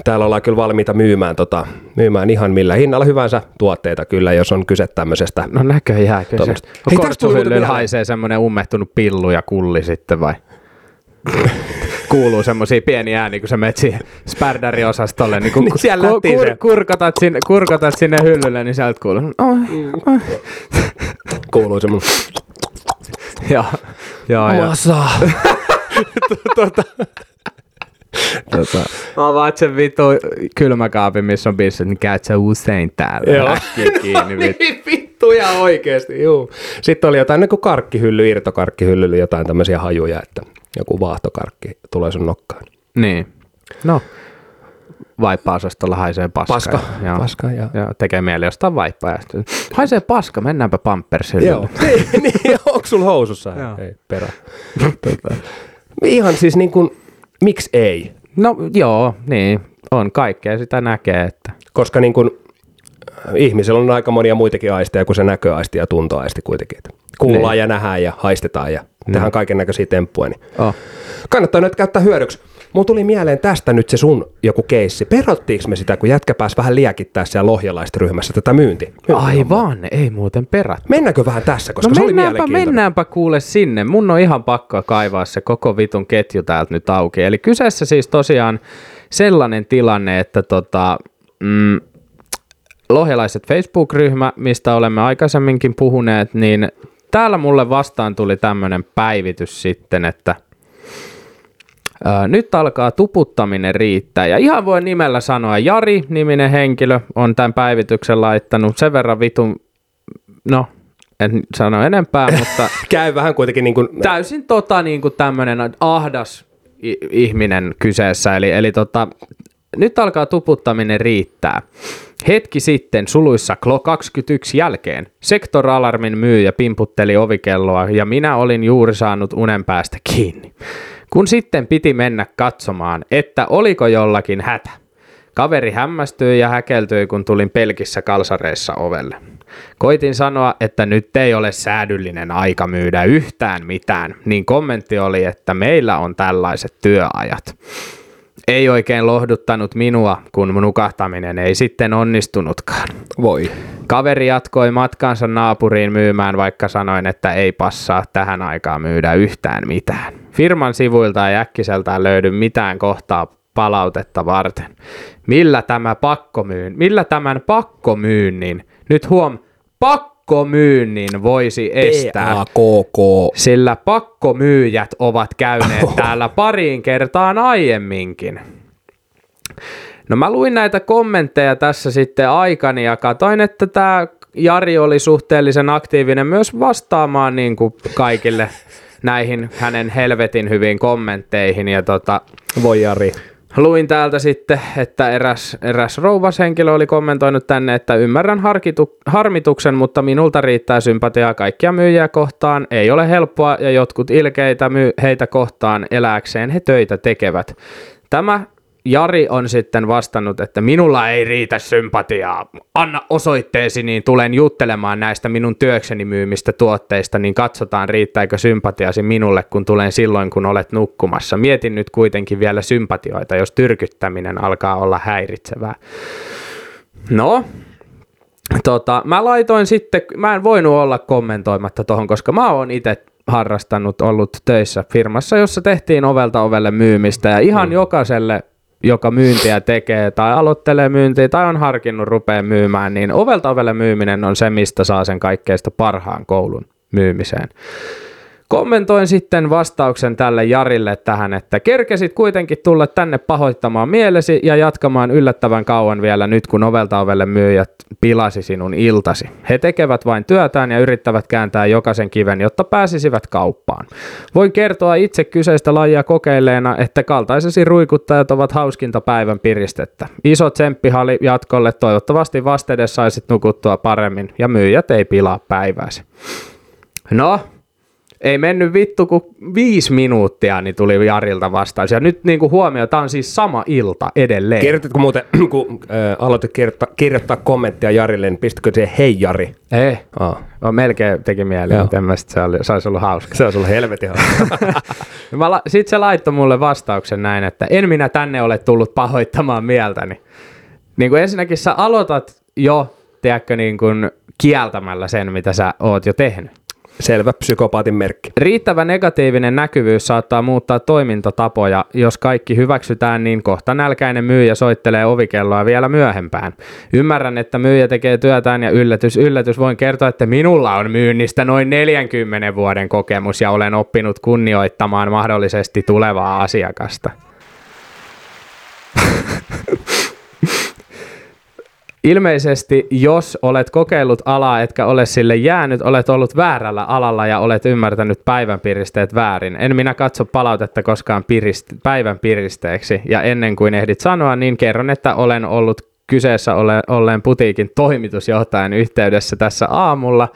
Täällä ollaan kyllä valmiita myymään, tota, myymään ihan millä hinnalla hyvänsä tuotteita kyllä, jos on kyse tämmöisestä. No näköjään kyllä se. Hei, Kortsuhyllyllä haisee semmoinen ummehtunut pillu ja kulli sitten vai? *laughs* kuuluu semmoisia pieniä ääniä, kun sä menet siihen spärdäriosastolle, niin kun niin siellä ku, kur, kurkotat, sinne, kurkotat sinne hyllylle, niin sieltä kuuluu. Oh, oh. kuuluu semmoinen Joo, joo, joo. Masa. *laughs* tota, *laughs* Tota. Mä avaat sen vittu kylmäkaapin, missä on bisset, niin käyt sä usein täällä. Joo. Kiinni, *laughs* vittu. niin vittu ihan oikeesti, juu. Sitten oli jotain niin kuin karkkihylly, irtokarkkihylly, jotain tämmöisiä hajuja, että joku vaahtokarkki tulee sun nokkaan. Niin. No, vaippa-osastolla haisee paska. Paska, ja, joo. paska, joo. joo. tekee mieli jostain vaippaa. Ja sitten, haisee paska, mennäänpä pampersille. Joo, *laughs* niin, niin onko sulla housussa? Joo. Ei, perä. tota. Ihan siis niin kuin, miksi ei? No joo, niin. On kaikkea sitä näkee, että Koska niin kuin, ihmisellä on aika monia muitakin aisteja kuin se näköaisti ja tuntoaisti kuitenkin. Että kuullaan Niin. ja nähdään ja haistetaan ja tehdään kaiken näköisiä temppuja. Niin oh. kannattaa nyt käyttää hyödyksi. Mulla tuli mieleen tästä nyt se sun joku keissi. Perottiinko me sitä, kun jätkä pääsi vähän liekittää siellä lohjalaisryhmässä tätä myynti? myynti Aivan, ei muuten perät. Mennäänkö vähän tässä, koska no se oli mielenkiintoinen. mennäänpä kuule sinne. Mun on ihan pakko kaivaa se koko vitun ketju täältä nyt auki. Eli kyseessä siis tosiaan sellainen tilanne, että tota, mm, lohjalaiset Facebook-ryhmä, mistä olemme aikaisemminkin puhuneet, niin täällä mulle vastaan tuli tämmöinen päivitys sitten, että nyt alkaa tuputtaminen riittää. Ja ihan voi nimellä sanoa, Jari-niminen henkilö on tämän päivityksen laittanut sen verran vitun, no en sano enempää, *laughs* mutta Käy vähän kuitenkin niin kuin, täysin tota niin kuin tämmöinen ahdas ihminen kyseessä. Eli, eli tota, nyt alkaa tuputtaminen riittää. Hetki sitten suluissa Klo 21 jälkeen sektoralarmin myyjä pimputteli ovikelloa ja minä olin juuri saanut unen päästä kiinni. Kun sitten piti mennä katsomaan, että oliko jollakin hätä. Kaveri hämmästyi ja häkeltyi, kun tulin pelkissä kalsareissa ovelle. Koitin sanoa, että nyt ei ole säädyllinen aika myydä yhtään mitään, niin kommentti oli, että meillä on tällaiset työajat. Ei oikein lohduttanut minua, kun nukahtaminen ei sitten onnistunutkaan. voi. Kaveri jatkoi matkansa naapuriin myymään, vaikka sanoin, että ei passaa tähän aikaan myydä yhtään mitään. Firman sivuilta ei äkkiseltään löydy mitään kohtaa palautetta varten. Millä tämä pakkomyyn, millä tämän pakkomyynnin, nyt huom, pakkomyynnin voisi estää? PAKK. Sillä pakkomyyjät ovat käyneet *laughs* täällä pariin kertaan aiemminkin. No mä luin näitä kommentteja tässä sitten aikani ja katoin, että tämä Jari oli suhteellisen aktiivinen myös vastaamaan niin kuin kaikille näihin hänen helvetin hyviin kommentteihin. Ja tota, Voi Jari. Luin täältä sitten, että eräs, eräs rouvashenkilö oli kommentoinut tänne, että ymmärrän harkitu, harmituksen, mutta minulta riittää sympatiaa kaikkia myyjiä kohtaan. Ei ole helppoa ja jotkut ilkeitä myy heitä kohtaan elääkseen he töitä tekevät. Tämä Jari on sitten vastannut, että minulla ei riitä sympatiaa. Anna osoitteesi, niin tulen juttelemaan näistä minun työkseni myymistä tuotteista, niin katsotaan riittääkö sympatiasi minulle, kun tulen silloin, kun olet nukkumassa. Mietin nyt kuitenkin vielä sympatioita, jos tyrkyttäminen alkaa olla häiritsevää. No, tota, mä laitoin sitten, mä en voinut olla kommentoimatta tohon, koska mä oon itse harrastanut, ollut töissä firmassa, jossa tehtiin ovelta ovelle myymistä ja ihan mm. jokaiselle joka myyntiä tekee tai aloittelee myyntiä tai on harkinnut rupea myymään, niin ovelta ovelle myyminen on se, mistä saa sen kaikkeista parhaan koulun myymiseen. Kommentoin sitten vastauksen tälle Jarille tähän, että kerkesit kuitenkin tulla tänne pahoittamaan mielesi ja jatkamaan yllättävän kauan vielä nyt, kun ovelta ovelle myyjät pilasi sinun iltasi. He tekevät vain työtään ja yrittävät kääntää jokaisen kiven, jotta pääsisivät kauppaan. Voin kertoa itse kyseistä lajia kokeilleena, että kaltaisesi ruikuttajat ovat hauskinta päivän piristettä. Iso tsemppihali jatkolle, toivottavasti vastedes saisit nukuttua paremmin ja myyjät ei pilaa päivääsi. No, ei mennyt vittu kuin viisi minuuttia, niin tuli Jarilta vastaus. Ja nyt niin kuin huomio, tämä on siis sama ilta edelleen. Kirjoititko muuten, *clears throat* kun äh, aloitit kirjoittaa, kirjoittaa kommenttia Jarille, niin pistikö se hei Jari? Ei, oh, melkein teki mieli, Joo. mä sit se, oli, se olisi ollut hauska. Se on sulle helvetin hauska. *laughs* Sitten se laittoi mulle vastauksen näin, että en minä tänne ole tullut pahoittamaan mieltäni. Niin kuin ensinnäkin sä aloitat jo, tiedätkö, niin kuin kieltämällä sen, mitä sä oot jo tehnyt. Selvä psykopaatin merkki. Riittävä negatiivinen näkyvyys saattaa muuttaa toimintatapoja. Jos kaikki hyväksytään, niin kohta nälkäinen myyjä soittelee ovikelloa vielä myöhempään. Ymmärrän, että myyjä tekee työtään ja yllätys, yllätys voin kertoa, että minulla on myynnistä noin 40 vuoden kokemus ja olen oppinut kunnioittamaan mahdollisesti tulevaa asiakasta. *laughs* Ilmeisesti, jos olet kokeillut alaa, etkä ole sille jäänyt, olet ollut väärällä alalla ja olet ymmärtänyt päivän piristeet väärin. En minä katso palautetta koskaan pirist- päivän piristeeksi, ja ennen kuin ehdit sanoa, niin kerron, että olen ollut kyseessä ole, olleen putiikin toimitusjohtajan yhteydessä tässä aamulla,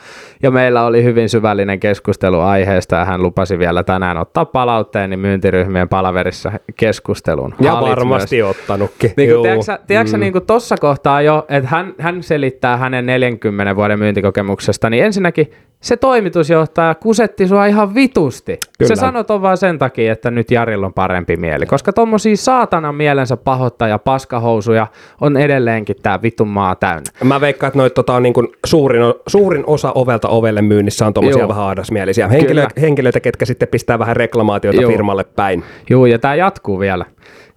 ja meillä oli hyvin syvällinen keskustelu aiheesta, ja hän lupasi vielä tänään ottaa palautteen niin myyntiryhmien palaverissa keskustelun. Ja Halit varmasti myös. ottanutkin. Niin kuin, tiedätkö, tiedätkö mm. niin kuin tossa kohtaa jo, että hän, hän selittää hänen 40 vuoden myyntikokemuksesta, niin ensinnäkin se toimitusjohtaja kusetti sua ihan vitusti. Kyllä. Se sanot on vaan sen takia, että nyt Jarilla on parempi mieli, koska tommosia saatanan mielensä pahoittaja paskahousuja on edelleenkin tää vitun maa täynnä. Mä veikkaan, että noit, tota, on niin kuin suurin, suurin osa ovelta ovelle myynnissä on tuommoisia Joo. vähän ahdasmielisiä henkilö, Kyllä. henkilöitä, ketkä sitten pistää vähän reklamaatiota Joo. firmalle päin. Juu, ja tää jatkuu vielä.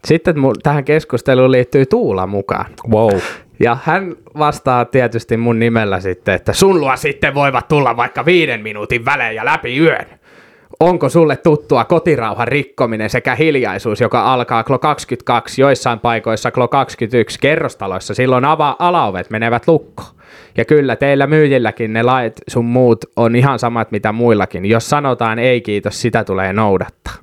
Sitten mu- tähän keskusteluun liittyy Tuula mukaan. Wow. Ja hän vastaa tietysti mun nimellä sitten, että sun luo sitten voivat tulla vaikka viiden minuutin välein ja läpi yön. Onko sulle tuttua kotirauhan rikkominen sekä hiljaisuus, joka alkaa klo 22, joissain paikoissa klo 21 kerrostaloissa, silloin ava- alaovet menevät lukko. Ja kyllä teillä myyjilläkin ne lait sun muut on ihan samat mitä muillakin. Jos sanotaan ei kiitos, sitä tulee noudattaa.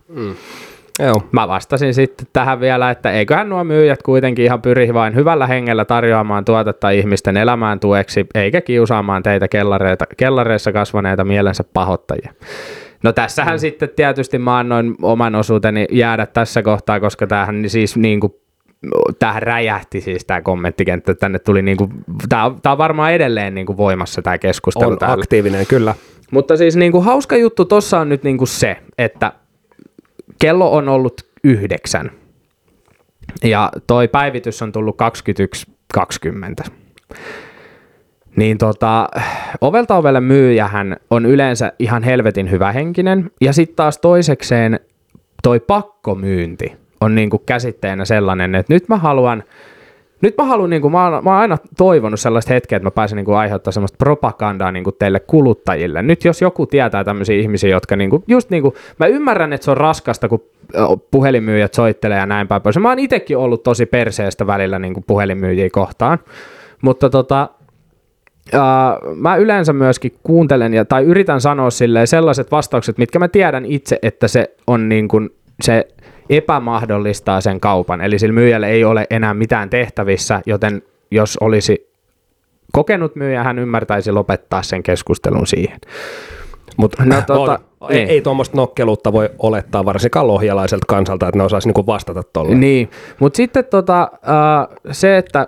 Joo. Mä vastasin sitten tähän vielä, että eiköhän nuo myyjät kuitenkin ihan pyri vain hyvällä hengellä tarjoamaan tuotetta ihmisten elämään tueksi, eikä kiusaamaan teitä kellareita, kellareissa kasvaneita mielensä pahoittajia. No tässähän mm. sitten tietysti mä annoin oman osuuteni jäädä tässä kohtaa, koska tämähän siis niin kuin tämähän räjähti siis tämä kommenttikenttä, tänne tuli niin kuin, tämä on, tää on varmaan edelleen niin kuin voimassa tämä keskustelu On täällä. aktiivinen, kyllä. Mutta siis niin kuin hauska juttu tossa on nyt niin kuin se, että kello on ollut yhdeksän ja toi päivitys on tullut 21.20. Niin tota, ovelta ovelle myyjähän on yleensä ihan helvetin hyvähenkinen ja sitten taas toisekseen toi pakkomyynti on niinku käsitteenä sellainen, että nyt mä haluan nyt mä haluan, niin kuin, mä, oon, mä oon aina toivonut sellaista hetkeä, että mä pääsen niin kuin, aiheuttaa sellaista propagandaa niin kuin, teille kuluttajille. Nyt jos joku tietää tämmöisiä ihmisiä, jotka niin kuin, just niin kuin, mä ymmärrän, että se on raskasta, kun puhelinmyyjät soittelee ja näin päin pois. Mä oon itsekin ollut tosi perseestä välillä niin kuin puhelinmyyjiä kohtaan, mutta tota, Uh, mä yleensä myöskin kuuntelen ja, tai yritän sanoa silleen sellaiset vastaukset, mitkä mä tiedän itse, että se on niin kuin, se epämahdollistaa sen kaupan. Eli sillä myyjällä ei ole enää mitään tehtävissä, joten jos olisi kokenut myyjä, hän ymmärtäisi lopettaa sen keskustelun siihen. Mutta No no, tota, on, ei, niin. ei tuommoista nokkeluutta voi olettaa varsinkaan lohjalaiselta kansalta, että ne osaisi niinku vastata tuolla. Niin, mutta sitten tota, uh, se, että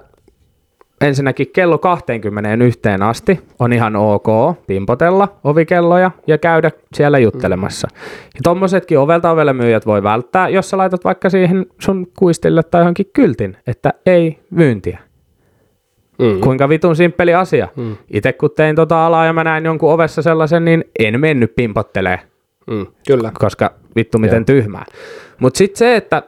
ensinnäkin kello 21 asti on ihan ok pimpotella ovikelloja ja käydä siellä juttelemassa. Ja tommosetkin ovelta ovelle myyjät voi välttää, jos sä laitat vaikka siihen sun kuistille tai johonkin kyltin, että ei myyntiä. Mm. Kuinka vitun simppeli asia. Mm. Itse kun tein tota alaa ja mä näin jonkun ovessa sellaisen, niin en mennyt pimpottelee, Mm. Kyllä. koska vittu miten Joo. tyhmää. Mutta sitten se, että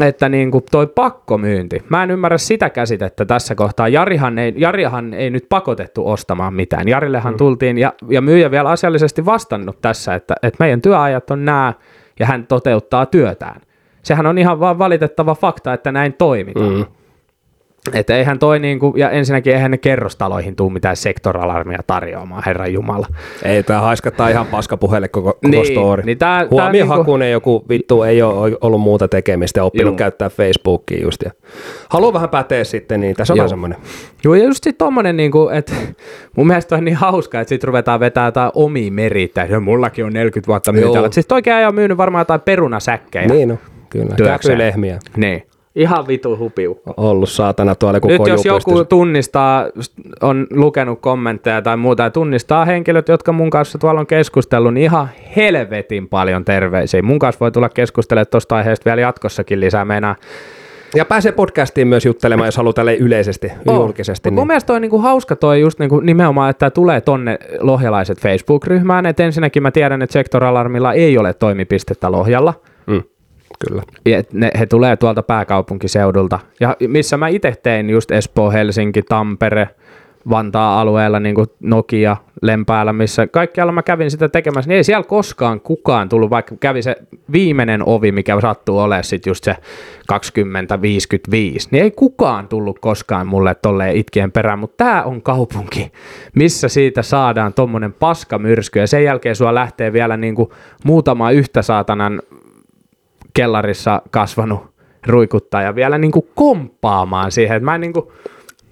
että niin kuin toi pakkomyynti. Mä en ymmärrä sitä käsitettä tässä kohtaa. Jarihan ei, Jarihan ei nyt pakotettu ostamaan mitään. Jarillehan mm. tultiin, ja, ja myyjä vielä asiallisesti vastannut tässä, että, että meidän työajat on nämä, ja hän toteuttaa työtään. Sehän on ihan vaan valitettava fakta, että näin toimitaan. Mm. Että eihän toi niinku, ja ensinnäkin eihän ne kerrostaloihin tuu mitään sektoralarmia tarjoamaan, herran jumala. Ei, tää haiskattaa ihan paskapuhelle koko, koko Niin, story. niin tää- Huomiohakuinen joku vittu ei ole ollut muuta tekemistä ja oppinut Juu. käyttää Facebookia just. Ja haluaa vähän päteä sitten, niin tässä on vähän semmoinen. Joo, ja just sit tommonen, niinku, että *laughs* mun mielestä on niin hauska, että sit ruvetaan vetää jotain omia meritä. Ja mullakin on 40 vuotta myytävät. Joo. Siis toikin ajan on myynyt varmaan jotain perunasäkkejä. Niin on, kyllä. Työkseen. Käpylehmiä. Niin. Ihan vitu hupiu. Ollut saatana tuolla joku Nyt jos joku pystyssä. tunnistaa, on lukenut kommentteja tai muuta ja tunnistaa henkilöt, jotka mun kanssa tuolla on keskustellut, niin ihan helvetin paljon terveisiä. Mun kanssa voi tulla keskustelemaan tuosta aiheesta vielä jatkossakin lisää. Meinaa Ja pääsee podcastiin myös juttelemaan, jos haluaa tälle yleisesti, Oo. julkisesti. Mut mun mielestä toi niinku hauska toi just niinku nimenomaan, että tulee tonne lohjalaiset Facebook-ryhmään. Et ensinnäkin mä tiedän, että Sektoralarmilla ei ole toimipistettä Lohjalla. Kyllä. Ja ne, he tulee tuolta pääkaupunkiseudulta. Ja missä mä itse tein just Espoo, Helsinki, Tampere, Vantaa alueella, niin kuin Nokia, Lempäällä, missä kaikkialla mä kävin sitä tekemässä, niin ei siellä koskaan kukaan tullut, vaikka kävi se viimeinen ovi, mikä sattuu olemaan sitten just se 20-55, niin ei kukaan tullut koskaan mulle tolleen itkien perään, mutta tämä on kaupunki, missä siitä saadaan tommonen paskamyrsky, ja sen jälkeen sua lähtee vielä niinku muutama yhtä saatanan kellarissa kasvanut ruikuttaja vielä niinku komppaamaan siihen, että mä en niinku,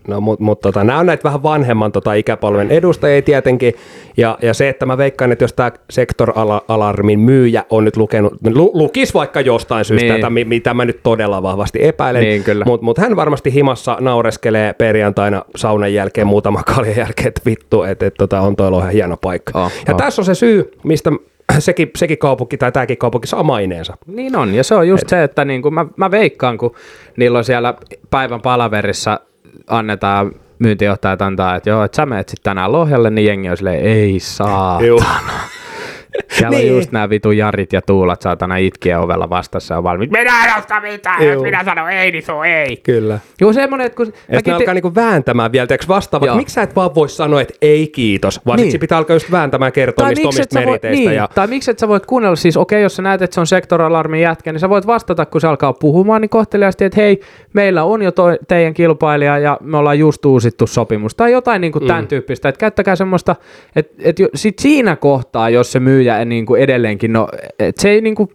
No, mutta mut, tota, nämä on näitä vähän vanhemman tota, ikäpolven edustajia tietenkin, ja, ja se, että mä veikkaan, että jos tämä sektor-alarmin myyjä on nyt lukenut, lu, lukis vaikka jostain syystä, Niin. niin. tätä, mi- mitä mä nyt todella vahvasti epäilen, Niin, mutta mut hän varmasti himassa naureskelee perjantaina saunan jälkeen, muutama kaljan jälkeen, että vittu, että et, tota, on toi ihan hieno paikka. Oh, ja oh. tässä on se syy, mistä *clears throat* sekin, sekin kaupunki tai tämäkin kaupunki saa maineensa. Niin on, ja se on just Et. se, että niin kuin mä, mä veikkaan, kun niillä on siellä päivän palaverissa annetaan myyntijohtajat antaa, että joo, että sä menet sitten tänään Lohjalle, niin jengi on silleen, ei saa. *laughs* Siellä Niin. on just nämä vitu Jarit ja Tuulat saatana itkiä ovella vastassa on valmiit. Minä en osta mitään, jos Juu. minä sanon ei, niin se on ei. Kyllä. Joo, semmoinen, että kun... Sitten ne te- alkaa niinku vääntämään vielä, teeksi vastaavat, Joo. miksi sä et vaan voi sanoa, että ei kiitos, vaan Niin. niin. pitää alkaa just vääntämään kertoa niistä omista sä voi- meriteistä. Niin, Ja, Tai miksi et sä voit kuunnella, siis okei, jos sä näet, että se on sektoralarmin jätkä, niin sä voit vastata, kun se alkaa puhumaan, niin kohteliaasti, että hei, meillä on jo toi, teidän kilpailija ja me ollaan just uusittu sopimus. Tai jotain niin kuin tämän tyyppistä, että käyttäkää semmoista, että, että sit siinä kohtaa, jos se myyjä niin kuin edelleenkin, no, että se ei niin kuin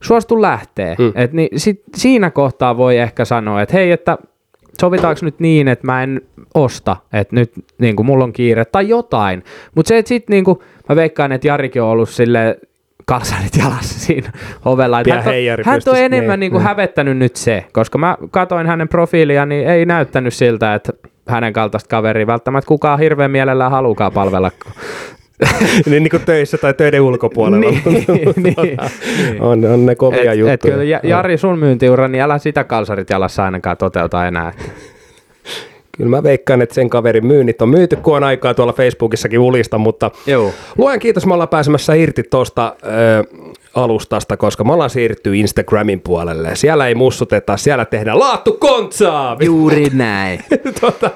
suostu lähtee, mm. että niin, sit siinä kohtaa voi ehkä sanoa, että hei, että sovitaanko nyt niin, että mä en osta, että nyt niin kuin mulla on kiire tai jotain. Mutta se, että sit niin kuin, mä veikkaan, että Jarikin on ollut sille kalsarit jalassa siinä ovella. Hän, heijari hän on enemmän niin, niin kuin niin. hävettänyt nyt se, koska mä katoin hänen profiilia, niin ei näyttänyt siltä, että hänen kaltaista kaveria välttämättä kukaan hirveän mielellään halukaa palvella. *laughs* niin, niin kuin töissä tai töiden ulkopuolella. Niin, *laughs* niin. on, on ne kovia Et, juttuja. et kyllä Ja- Jari, sun myyntiura, niin älä sitä kalsarit jalassa ainakaan toteuta enää. *laughs* Kyllä mä veikkaan, että sen kaverin myynnit on myyty, kun on aikaa tuolla Facebookissakin ulista, mutta Joo. Luen kiitos, me ollaan pääsemässä irti tuosta alustasta, koska me ollaan siirtynyt Instagramin puolelle. Siellä ei mussuteta, siellä tehdään laattu kontsaa! Juuri *laughs* näin. tota,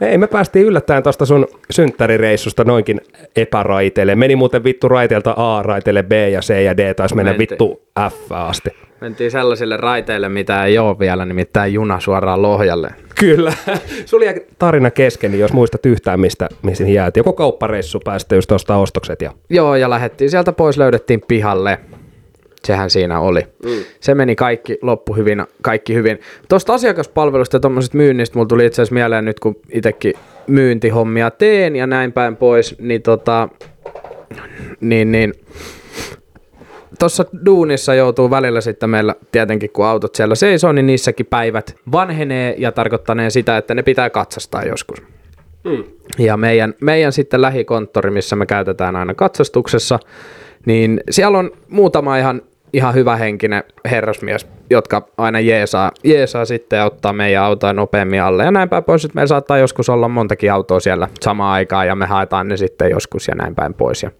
ei, me päästiin yllättäen tuosta sun synttärireissusta noinkin epäraiteille. Meni muuten vittu raiteelta A, raiteelle B ja C ja D, taisi mennä Mentiin. vittu F asti. Mentiin sellaisille raiteille, mitä ei ole vielä, nimittäin juna suoraan Lohjalle. Kyllä. Sulla jäi tarina kesken, niin jos muistat yhtään, mistä, missä jäät. Joko kauppareissu päästä just tuosta ostokset ja... Joo, ja lähdettiin sieltä pois, löydettiin pihalle. Sehän siinä oli. Mm. Se meni kaikki loppu hyvin, kaikki hyvin. Tuosta asiakaspalvelusta ja tuommoisesta myynnistä mulla tuli itse asiassa mieleen nyt, kun itsekin myyntihommia teen ja näin päin pois, niin tota, niin, niin tuossa duunissa joutuu välillä sitten meillä tietenkin, kun autot siellä seisoo, niin niissäkin päivät vanhenee ja tarkoittanee sitä, että ne pitää katsastaa joskus. Ja meidän, meidän sitten lähikonttori, missä me käytetään aina katsastuksessa, niin siellä on muutama ihan, ihan hyvä henkinen herrasmies, jotka aina jeesaa, jeesaa sitten ja ottaa meidän autoja nopeammin alle. Ja näin päin pois, että meillä saattaa joskus olla montakin autoa siellä samaan aikaan ja me haetaan ne sitten joskus ja näin päin pois. Ja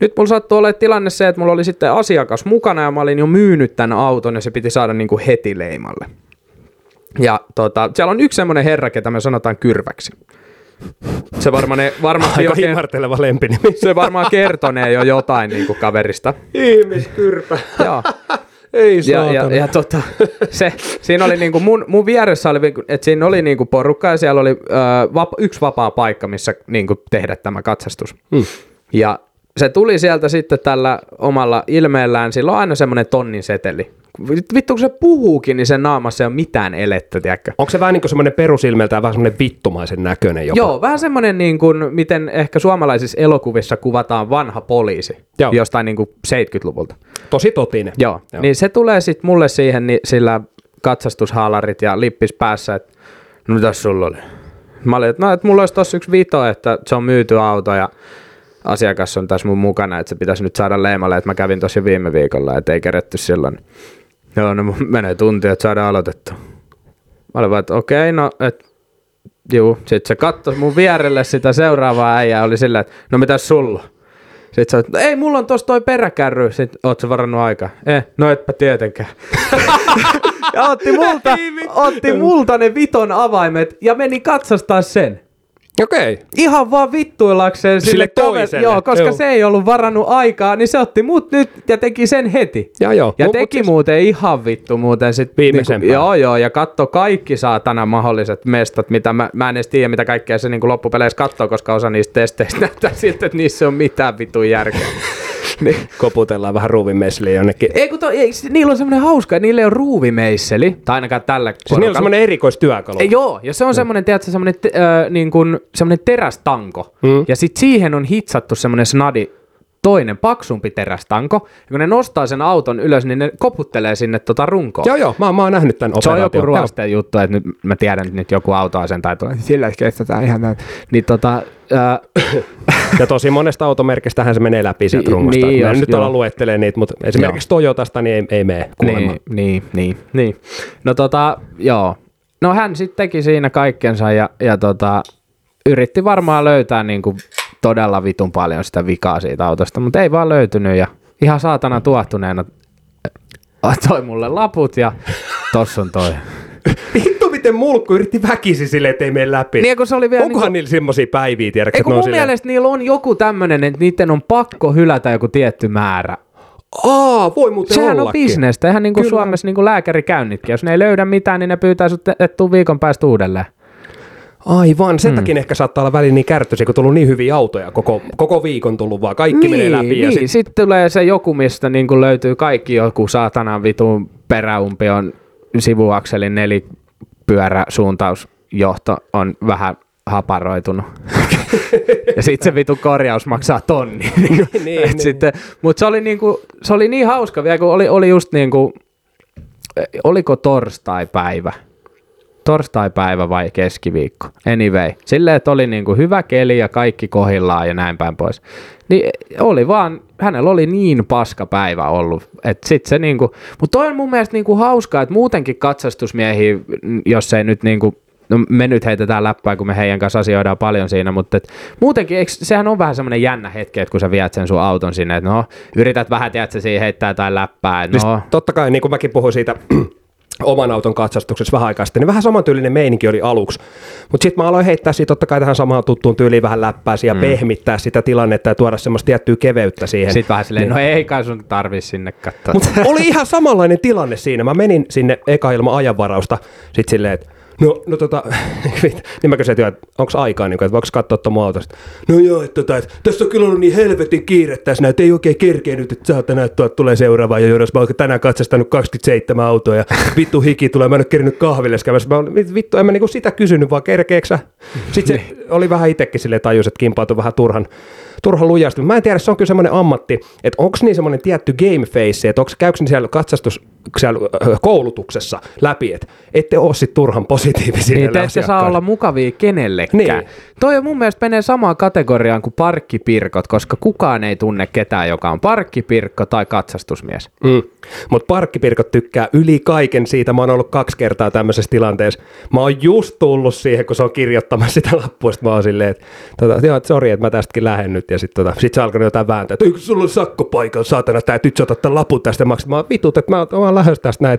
nyt mulla sattuu olla tilanne se, että mulla oli sitten asiakas mukana ja mä olin jo myynyt tämän auton ja se piti saada niin kuin heti leimalle. Ja tota, siellä on yksi semmoinen herra, ketä me sanotaan kyrväksi. Se varmaan, varmasti jo, Aika himarteleva lempinimi. se varmaan kertonee jo jotain niin kuin kaverista. Ihmiskyrpä. Joo. Ei Ja, saatana. ja, ja tota, se, siinä oli niinku mun, mun vieressä oli, että siinä oli niinku porukka ja siellä oli ö, vap, yksi vapaa paikka, missä niinku tehdä tämä katsastus. Hmm. Ja se tuli sieltä sitten tällä omalla ilmeellään, sillä on aina semmoinen tonnin seteli. Vittu kun se puhuukin, niin sen naamassa ei ole mitään elettä, tiedätkö? Onko se vähän niin kuin semmoinen perusilmeltään vähän semmoinen vittumaisen näköinen jopa? Joo, vähän semmoinen niin kuin, miten ehkä suomalaisissa elokuvissa kuvataan vanha poliisi Joo. jostain niin kuin 70-luvulta. Tosi totinen. Joo, Joo. Niin se tulee sitten mulle siihen niin sillä katsastushaalarit ja lippis päässä, että no mitäs sulla oli? Mä olin, että no, että mulla olisi tossa yksi vito, että se on myyty auto ja asiakas on tässä mun mukana, että se pitäisi nyt saada leimalle, että mä kävin jo viime viikolla, että ei keretty silloin. Joo, no menee tunti, että saadaan aloitettu. Mä olin vaan, että okei, no, et, juu. Sitten se katsoi mun vierelle sitä seuraavaa äijää, oli sillä, että no mitäs sulla? Sitten se, että ei, mulla on tossa toi peräkärry. Sitten, oot sä varannut aikaa? Eh, no etpä tietenkään. *laughs* ja otti multa, otti multa ne viton avaimet ja meni katsastaa sen. Okei. Okay. Ihan vaan vittuillakseen sille, Sille toiselle, Joo, koska joo. se ei ollut varannut aikaa, niin se otti mut nyt ja teki sen heti. Ja joo. Ja Mut- teki mut siis- muuten ihan vittu muuten sit Viimeisempää. niinku, Joo, joo, ja katto kaikki saatana mahdolliset mestat, mitä mä, mä en edes tiedä, mitä kaikkea se niinku loppupeleissä katsoo, koska osa niistä testeistä näyttää siltä, että niissä on mitään vitun järkeä. *laughs* *laughs* niin. Koputellaan vähän ruuvimessliin jonnekin. Ei kun to, ei, niillä on semmoinen hauska, että niillä ei ole ruuvimeisseli, tai ainakaan tällä Siis niillä on semmoinen erikoistyökalu. Ei, joo, ja se on semmoinen, tiedätkö, semmoinen, te, äh, niin kuin, semmoinen terästanko. Mm. Ja sitten siihen on hitsattu semmoinen snadi toinen paksumpi terästanko. Ja kun ne nostaa sen auton ylös, niin ne koputtelee sinne tota runkoon. Joo, joo, mä, mä oon nähnyt tämän Se on operaation. joku ruosteen juttu, että nyt mä tiedän, että nyt joku auto sen tai tuo, sillä kestetään ihan näin. Niin tota, ää, Ja tosi monesta automerkistähän se menee läpi sieltä Niin, rungosta. niin, jos- nyt joo. ala luettelee niitä, mutta esimerkiksi Toyotasta niin ei, ei mene kuulemma. niin, niin, niin, niin. No tota, joo. No hän sitten teki siinä kaikkensa ja, ja tota, yritti varmaan löytää niinku todella vitun paljon sitä vikaa siitä autosta, mutta ei vaan löytynyt ja ihan saatana tuottuneena äh, toi mulle laput ja tossa on toi. *laughs* Vittu miten mulkku yritti väkisi silleen, ettei mene läpi. Niin, kun se oli vielä Onkohan niinku- niillä semmosia päiviä, tiedätkö, Ei että kun ne on mun silleen, mielestä niillä on joku tämmönen, että niiden on pakko hylätä joku tietty määrä. Aa, voi muuten Sehän on ollakin. bisnestä, ihan niin kuin Kyllä. Suomessa niin kuin lääkärikäynnitkin. Jos ne ei löydä mitään, niin ne pyytää sut, että tuu viikon päästä uudelleen. Aivan, sen takia ehkä saattaa olla väliin niin kärttöisiä, kun tullut niin hyviä autoja. Koko, koko viikon tullut vaan, kaikki menee läpi. niin, ja niin. sit, sitten tulee se joku, mistä niin kuin löytyy kaikki joku saatanan vitun peräumpion sivuakselin nelipyöräsuuntausjohto on vähän haparoitunut. *laughs* ja sitten se vitu korjaus maksaa tonni. *laughs* niin, niin. sitten, mutta se oli, niinku, se oli niin hauska vielä, kun oli, oli just niinku, oliko torstai-päivä? Torstai-päivä vai keskiviikko? Anyway, silleen, että oli niinku hyvä keli ja kaikki kohillaan ja näin päin pois. Niin oli vaan, hänellä oli niin paska päivä ollut, että sit se niinku, mutta toi on mun mielestä niinku hauskaa, että muutenkin katsastusmiehiä, jos ei nyt niinku No me nyt heitetään läppää, kun me heidän kanssa asioidaan paljon siinä, mutta et, muutenkin eikö, sehän on vähän semmoinen jännä hetki, että kun sä viet sen sun auton sinne, että no, yrität vähän, tiedätkö, siihen heittää jotain läppää, Siis no, Totta kai, niin kuin mäkin puhuin siitä oman auton katsastuksessa vähän aikaa sitten, niin vähän samantyylinen meininki oli aluksi. Mutta sitten mä aloin heittää siitä totta kai tähän samaan tuttuun tyyliin vähän läppää ja mm. pehmittää sitä tilannetta ja tuoda semmoista tiettyä keveyttä siihen. sitten vähän silleen, no ei kai sun tarvi sinne katsoa. Mutta oli ihan samanlainen tilanne siinä. Mä menin sinne eka ilman ajanvarausta sit silleen, että No, no tota, *laughs* niin mä kysyin, että onko aikaa, niin kuin, että voiko katsoa tuon autosta. No joo, että, tota, että tässä on kyllä ollut niin helvetin kiire tässä, että ei oikein kerkeä nyt, että saatana, että tulee seuraava. Ja jos mä oon tänään katsastanut 27 autoa ja vittu hiki tulee, mä en ole kerinyt kahville käymässä. Mä olin, vittu, en mä niinku sitä kysynyt, vaan kerkeeksä. Sitten se *laughs* oli vähän itsekin silleen tajus, että kimpautui vähän turhan, turhan lujasti. Mä en tiedä, se on kyllä semmoinen ammatti, että onko niin semmoinen tietty game face, että onko käykö siellä katsastus siellä koulutuksessa läpi, että ette ole sit turhan positiivisia Niin, te ette saa olla mukavia kenellekään. Niin. Niin. Toi on mun mielestä menee samaan kategoriaan kuin parkkipirkot, koska kukaan ei tunne ketään, joka on parkkipirkko tai katsastusmies. Mm. Mutta parkkipirkot tykkää yli kaiken siitä. Mä oon ollut kaksi kertaa tämmöisessä tilanteessa. Mä oon just tullut siihen, kun se on kirjoittamassa sitä lappua. Sit mä oon silleen, että tota, joo, et sori, että mä tästäkin lähden nyt. Ja sitten tota, sit se alkanut jotain vääntää, että eikö sulla ole sakko paikalla, saatana, täytyy ottaa tämän lapun tästä oon vitut, että mä, oon- lähdössä tästä näin.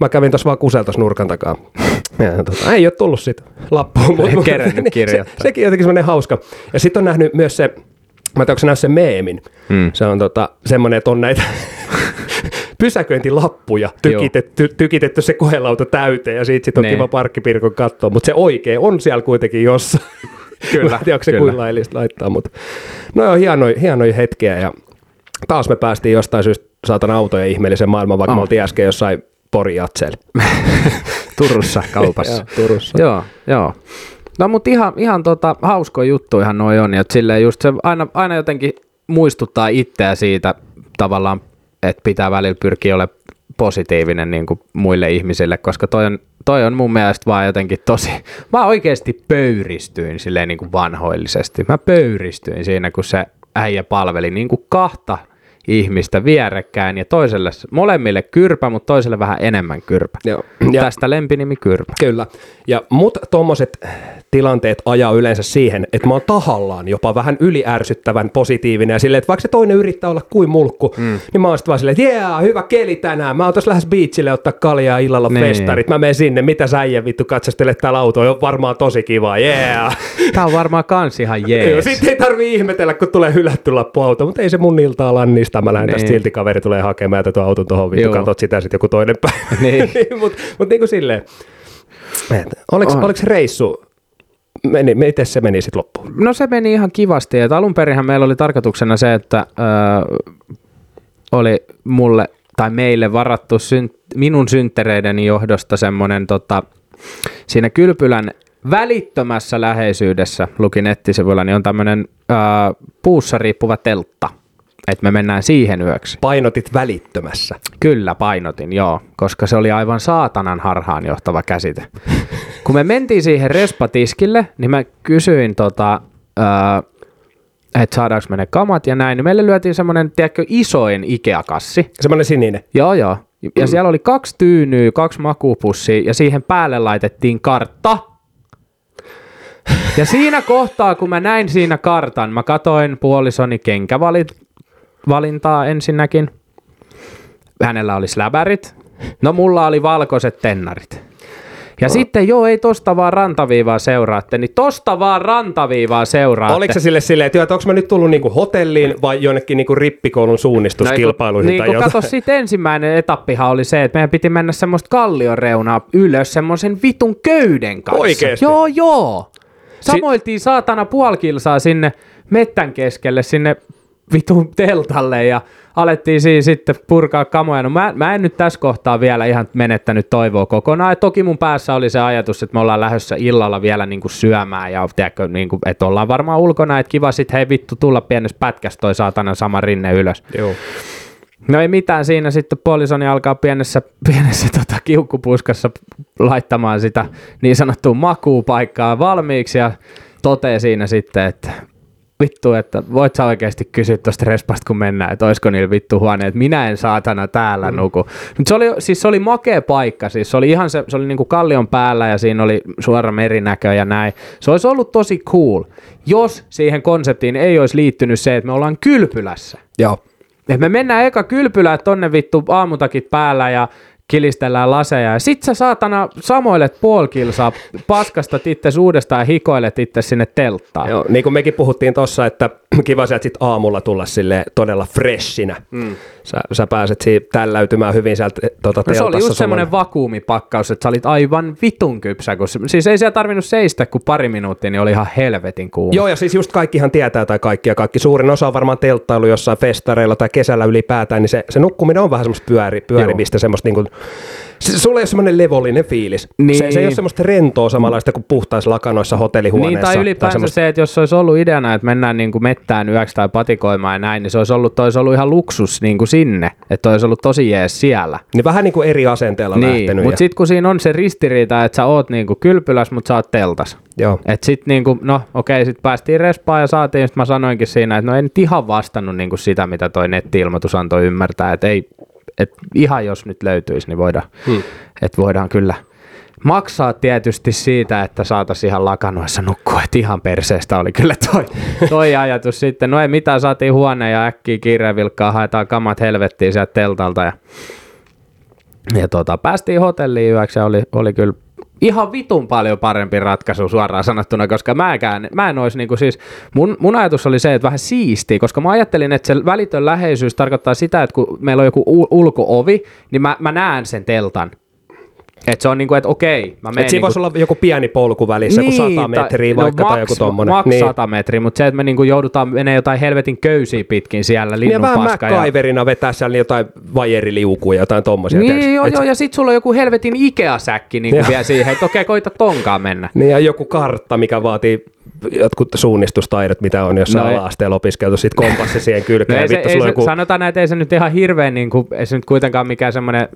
Mä kävin tuossa vaan kuseltas nurkan takaa. Ja, tota, ei ole tullut siitä lappua. Ei kerennyt *laughs* se, kirjoittaa. sekin on jotenkin semmoinen hauska. Ja sitten on nähnyt myös se, mä en tiedä, sen meemin. Mm. Se on tota, semmoinen, että on näitä *laughs* pysäköintilappuja tykitetty, tykitetty se koelauta täyteen ja siitä sit on Niin. kiva parkkipirkon katsoa, mutta se oikein on siellä kuitenkin jossain. *laughs* Kyllä, Mä en tiedä, onko se kuinka laillista laittaa, mutta no joo, hienoja, hienoja hetkiä ja taas me päästiin jostain syystä saatana autojen ihmeellisen maailman, vaikka Oh. me oltiin äsken jossain Pori. *laughs* Turussa kaupassa. *laughs* Joo, Turussa. joo, joo. No mutta ihan, ihan tota, hauskoja juttuihan noi on, ja et silleen just se aina, aina jotenkin muistuttaa itseä siitä tavallaan, että pitää välillä pyrkiä olemaan positiivinen niin kuin muille ihmisille, koska toi on, toi on mun mielestä vaan jotenkin tosi, *laughs* mä oikeasti pöyristyin silleen niin kuin vanhoillisesti. Mä pöyristyin siinä, kun se äijä palveli niin kuin kahta ihmistä vierekkäin ja toiselle, molemmille kyrpä, mutta toiselle vähän enemmän kyrpä. Joo. Ja. Tästä lempinimi kyrpä. kyllä. Ja mut tommoset tilanteet ajaa yleensä siihen, että mä oon tahallaan jopa vähän yliärsyttävän positiivinen ja silleen, että vaikka se toinen yrittää olla kuin mulkku, mm. niin mä oon sitten vaan silleen, että jee, hyvä keli tänään, mä oon tossa lähes beachille ottaa kaljaa illalla Niin. festarit, mä menen sinne, mitä sä äijä vittu katsastelet täällä autoa, on varmaan tosi kiva. Yeah. *laughs* Tää on varmaan kans ihan jees. sitten ei tarvii ihmetellä, kun tulee hylätty lappu auto, mutta ei se mun iltaa lannista. Mä lähden tästä Niin. silti kaveri tulee hakemaan tätä auton tuohon, vittu Joo. katot sitä sitten joku toinen päivä. *laughs* Niin. mutta *laughs* mut niin kuin silleen, et, oliko, On. oliko reissu, meni, miten se meni sitten loppuun? No se meni ihan kivasti. Et alun perinhän meillä oli tarkoituksena se, että öö, oli mulle tai meille varattu syn, minun synttereideni johdosta semmoinen tota, siinä Kylpylän välittömässä läheisyydessä, luki nettisivuilla, niin on tämmöinen öö, puussa riippuva teltta. Että me mennään siihen yöksi. Painotit välittömässä. Kyllä painotin, joo, koska se oli aivan saatanan harhaan johtava käsite. *laughs* Kun me mentiin siihen respatiskille, niin mä kysyin tota, että saadaanko me ne kamat ja näin, niin meille lyötiin semmoinen, tiedätkö, isoin Ikea-kassi. Semmoinen sininen. Joo, joo. Ja siellä oli kaksi tyynyä, kaksi makupussia ja siihen päälle laitettiin kartta. Ja siinä kohtaa, kun mä näin siinä kartan, mä katoin puolisoni kenkävalintaa ensinnäkin. Hänellä oli släbärit. No mulla oli valkoiset tennarit. Ja sitten joo, ei tosta vaan rantaviivaa seuraatte, niin tosta vaan rantaviivaa seuraatte. Oliko se sille silleen, että onko mä nyt tullut niinku hotelliin vai jonnekin niinku rippikoulun suunnistuskilpailuihin niin, tai kun jotain? kato, ensimmäinen etappihan oli se, että meidän piti mennä semmoista kallioreunaa ylös semmoisen vitun köyden kanssa. Oikeesti? Joo, joo. Samoiltiin saatana puoli kilsaa sinne mettän keskelle, sinne vitun teltalle ja alettiin siinä sitten purkaa kamoja. No mä, mä en nyt tässä kohtaa vielä ihan menettänyt toivoa kokonaan. Et toki mun päässä oli se ajatus, että me ollaan lähdössä illalla vielä niinku syömään ja tiedätkö, niinku, että ollaan varmaan ulkona, että kiva sitten hei vittu tulla pienessä pätkässä toi saatana sama rinne ylös. Joo. No ei mitään, siinä sitten puolisoni alkaa pienessä, pienessä tota, kiukkupuskassa laittamaan sitä niin sanottua makuupaikkaa valmiiksi ja toteaa siinä sitten, että vittu, että voit sä oikeasti kysyä tuosta respasta, kun mennään, että olisiko niillä vittu huoneet, minä en saatana täällä mm. nuku. Mutta se oli, siis se oli makea paikka, siis se oli ihan se, se oli niinku kallion päällä ja siinä oli suora merinäkö ja näin. Se olisi ollut tosi cool, jos siihen konseptiin ei olisi liittynyt se, että me ollaan kylpylässä. Joo. Et me mennään eka kylpylään tonne vittu aamutakit päällä ja kilistellään laseja. Ja sit sä saatana samoilet puoli kilsaa, paskastat itse uudestaan ja hikoilet itse sinne telttaan. Joo, niin kuin mekin puhuttiin tuossa, että *clears throat* kiva sieltä sit aamulla tulla sille todella freshinä. Mm. Sä, sä pääset siitä tälläytymään hyvin sieltä eh, tota, No se oli just semmoinen vakuumipakkaus, että sä olit aivan vitun kypsä. Kun siis ei siellä tarvinnut seistä kuin pari minuuttia, niin oli ihan helvetin kuuma. Joo, ja siis just kaikkihan tietää tai kaikki ja kaikki. Suurin osa on varmaan telttailu jossain festareilla tai kesällä ylipäätään, niin se, se nukkuminen on vähän semmoista pyöri, pyörimistä, semmoista niinku, se, sulla ei ole semmoinen levollinen fiilis. Niin. Se, se ei ole semmoista rentoa samanlaista kuin puhtaissa lakanoissa hotellihuoneessa. Niin, tai ylipäänsä semmoista- se, että jos se olisi ollut ideana, että mennään niin kuin mettään yöksi tai patikoimaan ja näin, niin se olisi ollut, toi olisi ollut ihan luksus niin kuin sinne, että olisi ollut tosi jees siellä. Niin vähän niin kuin eri asenteella Niin, lähtenyt. mutta ja- sitten kun siinä on se ristiriita, että sä oot niinku kylpyläs, mutta sä oot teltas. Joo. Et sit niinku, no okei, sit päästiin respaan ja saatiin, sit mä sanoinkin siinä, että no nyt ihan vastannut niinku sitä, mitä toi netti-ilmoitus antoi ymmärtää, että ei, et ihan jos nyt löytyisi, niin voidaan, hmm. että voidaan kyllä maksaa tietysti siitä, että saataisiin ihan lakanoissa nukkua, että ihan perseestä oli kyllä toi, *laughs* toi ajatus sitten. No ei mitään, saatiin huone ja äkkiä kiireen vilkkaa, haetaan kamat helvettiin sieltä teltalta ja ja tota, päästiin hotelliin yöksi ja oli, oli kyllä ihan vitun paljon parempi ratkaisu suoraan sanottuna, koska mäkään, mä en olisi niinku siis, mun, mun ajatus oli se, että vähän siistiä, koska mä ajattelin, että se välitön läheisyys tarkoittaa sitä, että kun meillä on joku ulkoovi, niin mä, mä näen sen teltan. Että se on niinku, että okei, mä menen Et siinä niinku, voisi olla joku pieni polku välissä, niin, kuin 100 metriä tai- vaikka no, tai joku tommonen. Maks niin. 100 metriä, mutta se, että me niinku joudutaan menee jotain helvetin köysiä pitkin siellä Niin ja vähän linnunpaska. ja- MacGyverina vetää siellä jotain vajeriliukuja ja jotain tommosia. Niin, joo, Et- joo, ja sit sulla on joku helvetin Ikea-säkki niin vielä siihen, että okei, koita tonkaan mennä. Niin ja joku kartta, mikä vaatii jotkut suunnistustaidot, mitä on jossain No no ei- ala-asteella opiskeltu, sit kompassi siihen No kylkeen. ei ja se, ei se, joku... Sanotaan näin, että ei se nyt ihan hirveän, niin kuin, ei se nyt kuitenkaan mikään semmoinen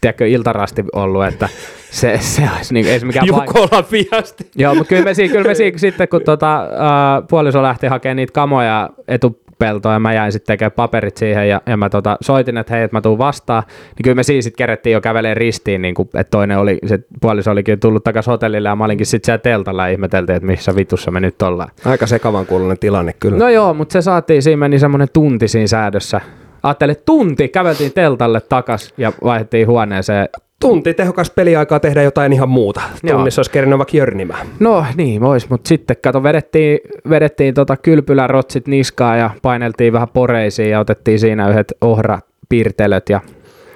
tiedätkö, iltarasti ollut, että se, se olisi niin, ei se mikään Jukolan fiasti. Joo, mutta kyllä me, siinä, kyllä me siinä, sitten kun tota, uh, puoliso lähti hakemaan niitä kamoja etu peltoon ja mä jäin sitten tekemään paperit siihen ja, ja mä tota, soitin, että hei, että mä tuun vastaan, niin kyllä me siinä sitten kerettiin jo käveleen ristiin, niin kuin, että toinen oli, se puoliso olikin tullut takaisin hotellille ja mä olinkin sitten siellä teltalla ja ihmeteltiin, että missä vitussa me nyt ollaan. Aika sekavan kuulunen tilanne kyllä. No joo, mutta se saatiin, siinä meni semmoinen tunti siinä säädössä. Ajattelin, että tunti, käveltiin teltalle takas ja vaihdettiin huoneeseen tunti tehokas peliaikaa tehdä jotain ihan muuta. Tunnissa olisi kerinyt vaikka jörnimään. No niin, vois, mutta sitten kato, vedettiin, vedettiin tota kylpylärotsit niskaa ja paineltiin vähän poreisiin ja otettiin siinä yhdet ohrapiirtelöt ja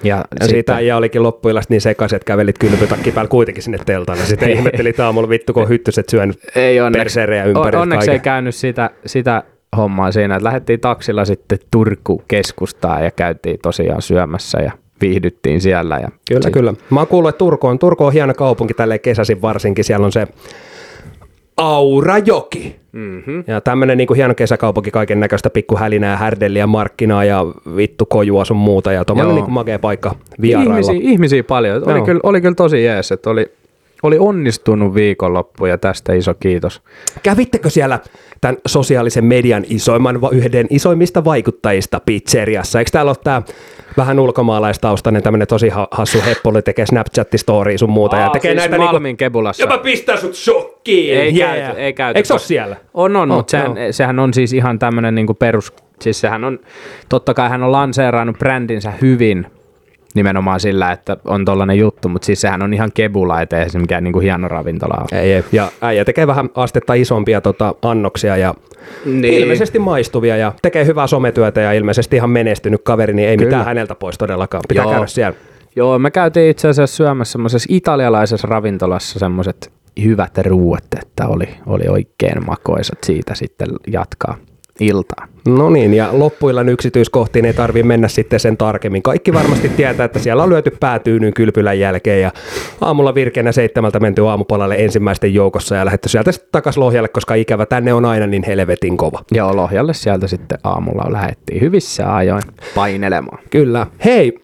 ja, ja sitten... siitä ja olikin loppuilasta niin sekaisin, että kävelit kylpytakki päällä kuitenkin sinne teltalle. Sitten *laughs* ihmettelit aamulla vittu, kun on hyttyset syönyt ei onneksi, ympäri. Onneksi kaiken. ei käynyt sitä, sitä hommaa siinä, että lähdettiin taksilla sitten Turku keskustaan ja käytiin tosiaan syömässä ja viihdyttiin siellä. Ja kyllä, sit... kyllä. Mä oon kuullut, että Turku on, Turku on hieno kaupunki tälle kesäsin varsinkin. Siellä on se Aurajoki. Mm-hmm. Ja tämmöinen niin hieno kesäkaupunki, kaiken näköistä pikkuhälinää, härdelliä, markkinaa ja vittu kojua sun muuta. Ja tuommoinen niin makea paikka vierailla. Ihmisiä, ihmisiä paljon. Oli kyllä, oli kyllä tosi jees, että oli, oli onnistunut viikonloppu ja tästä iso kiitos. Kävittekö siellä tämän sosiaalisen median isoimman, yhden isoimmista vaikuttajista pizzeriassa? Eikö täällä ole tämä vähän ulkomaalaistaustainen tämmöinen tosi hassu heppoli, tekee Snapchat-storia sun muuta. Aa, ja tekee siis näitä Malmin niinku, kebulassa. Jopa pistää sut shokkiin. Ei yeah. käyty, ei käyty. Eikö se ole siellä? On, on, oh, mutta sehän, oh. sehän, on siis ihan tämmöinen niinku perus, siis sehän on, totta kai hän on lanseerannut brändinsä hyvin, nimenomaan sillä, että on tollainen juttu, mutta siis sehän on ihan kebula, ettei se mikään niinku hieno ravintola ole. Ei, ei. Ja äijä tekee vähän astetta isompia tota, annoksia ja niin. ilmeisesti maistuvia ja tekee hyvää sometyötä ja ilmeisesti ihan menestynyt kaveri, niin ei Kyllä. mitään häneltä pois todellakaan. Pitää Joo. käydä siellä. Joo, me käytiin itse asiassa syömässä semmoisessa italialaisessa ravintolassa semmoiset hyvät ruuat, että oli, oli oikein makoisat siitä sitten jatkaa iltaa. No niin, ja loppuillan yksityiskohtiin ei tarvi mennä sitten sen tarkemmin. Kaikki varmasti tietää, että siellä on lyöty päätyynyt kylpylän jälkeen ja aamulla virkeänä seitsemältä menty aamupalalle ensimmäisten joukossa ja lähdetty sieltä sitten takaisin Lohjalle, koska ikävä tänne on aina niin helvetin kova. Joo, Lohjalle sieltä sitten aamulla lähdettiin hyvissä ajoin painelemaan. Kyllä. Hei,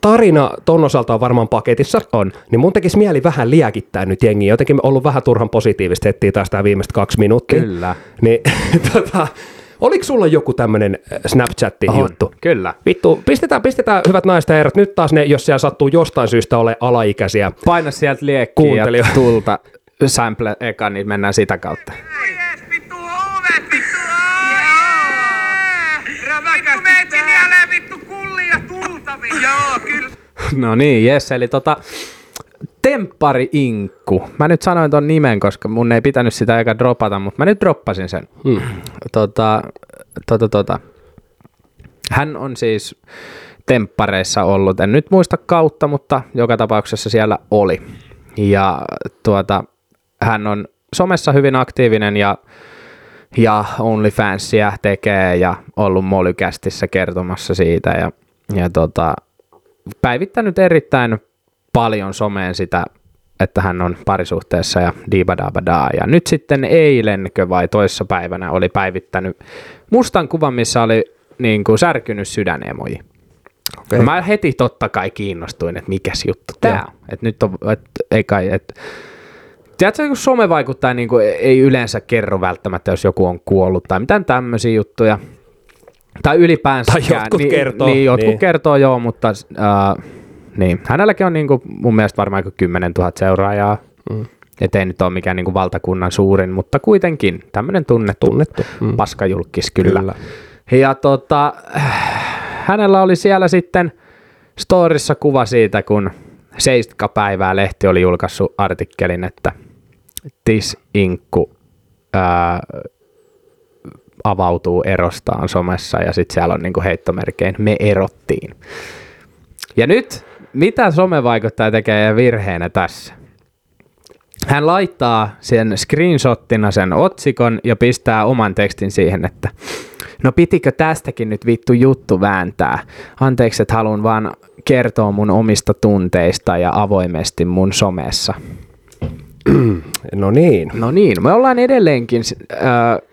tarina ton osalta on varmaan paketissa. On. Niin mun tekisi mieli vähän liekittää nyt jengi. Jotenkin ollut vähän turhan positiivista hettiä taas tämä viimeiset kaksi minuuttia. Kyllä. Niin *laughs* tota, Oliko sulla joku tämmöinen äh, Snapchat-juttu? Kyllä. Vittu, pistetään, pistetään hyvät naiset ja herrat, nyt taas ne, jos siellä sattuu jostain syystä ole alaikäisiä. Paina sieltä liekkiä ja tulta sample eka, niin mennään sitä kautta. No niin, jes, eli tota, Temppari Inkku. Mä nyt sanoin ton nimen, koska mun ei pitänyt sitä eikä dropata, mutta mä nyt droppasin sen. Hmm. Tota, tota, tota. Hän on siis temppareissa ollut, en nyt muista kautta, mutta joka tapauksessa siellä oli. Ja tuota, hän on somessa hyvin aktiivinen ja, ja OnlyFansia tekee ja ollut Molykästissä kertomassa siitä ja, ja tota, päivittänyt erittäin paljon someen sitä, että hän on parisuhteessa ja diibadabadaa. Ja nyt sitten eilenkö vai toissa päivänä oli päivittänyt mustan kuvan, missä oli niin kuin särkynyt sydänemoji. Okay. No mä heti totta kai kiinnostuin, että mikäs juttu tämä on. Että nyt on, et, ei kai, et, Tiedätkö, kun some vaikuttaa, niin kuin ei yleensä kerro välttämättä, jos joku on kuollut tai mitään tämmöisiä juttuja. Tai ylipäänsä. Tai jotkut niin, kertoo. Niin, jotkut niin. kertoo joo, mutta äh, niin, hänelläkin on niin kuin, mun mielestä varmaan 10 000 seuraajaa. Mm. Et ei nyt ole mikään niin kuin valtakunnan suurin, mutta kuitenkin tämmöinen tunnettu, tunnettu. Mm. paskajulkis kyllä. kyllä. Ja tota, hänellä oli siellä sitten storissa kuva siitä, kun Seistka päivää lehti oli julkaissut artikkelin, että Tis Inkku ää, avautuu erostaan somessa ja sitten siellä on niinku heittomerkein me erottiin. Ja nyt mitä somevaikuttaja tekee virheenä tässä? Hän laittaa sen screenshottina sen otsikon ja pistää oman tekstin siihen, että no pitikö tästäkin nyt vittu juttu vääntää? Anteeksi, että haluan vaan kertoa mun omista tunteista ja avoimesti mun somessa. *clears throat* No niin. No niin, me ollaan edelleenkin äh,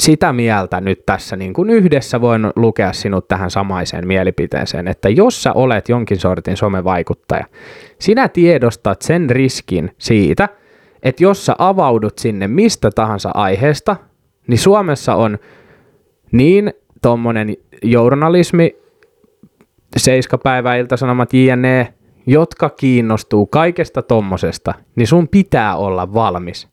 sitä mieltä nyt tässä niin kuin yhdessä voin lukea sinut tähän samaiseen mielipiteeseen, että jos sä olet jonkin sortin somevaikuttaja, sinä tiedostat sen riskin siitä, että jos sä avaudut sinne mistä tahansa aiheesta, niin Suomessa on niin tommonen journalismi, seiskapäivä, iltasanomat, jne, jotka kiinnostuu kaikesta tommosesta, niin sun pitää olla valmis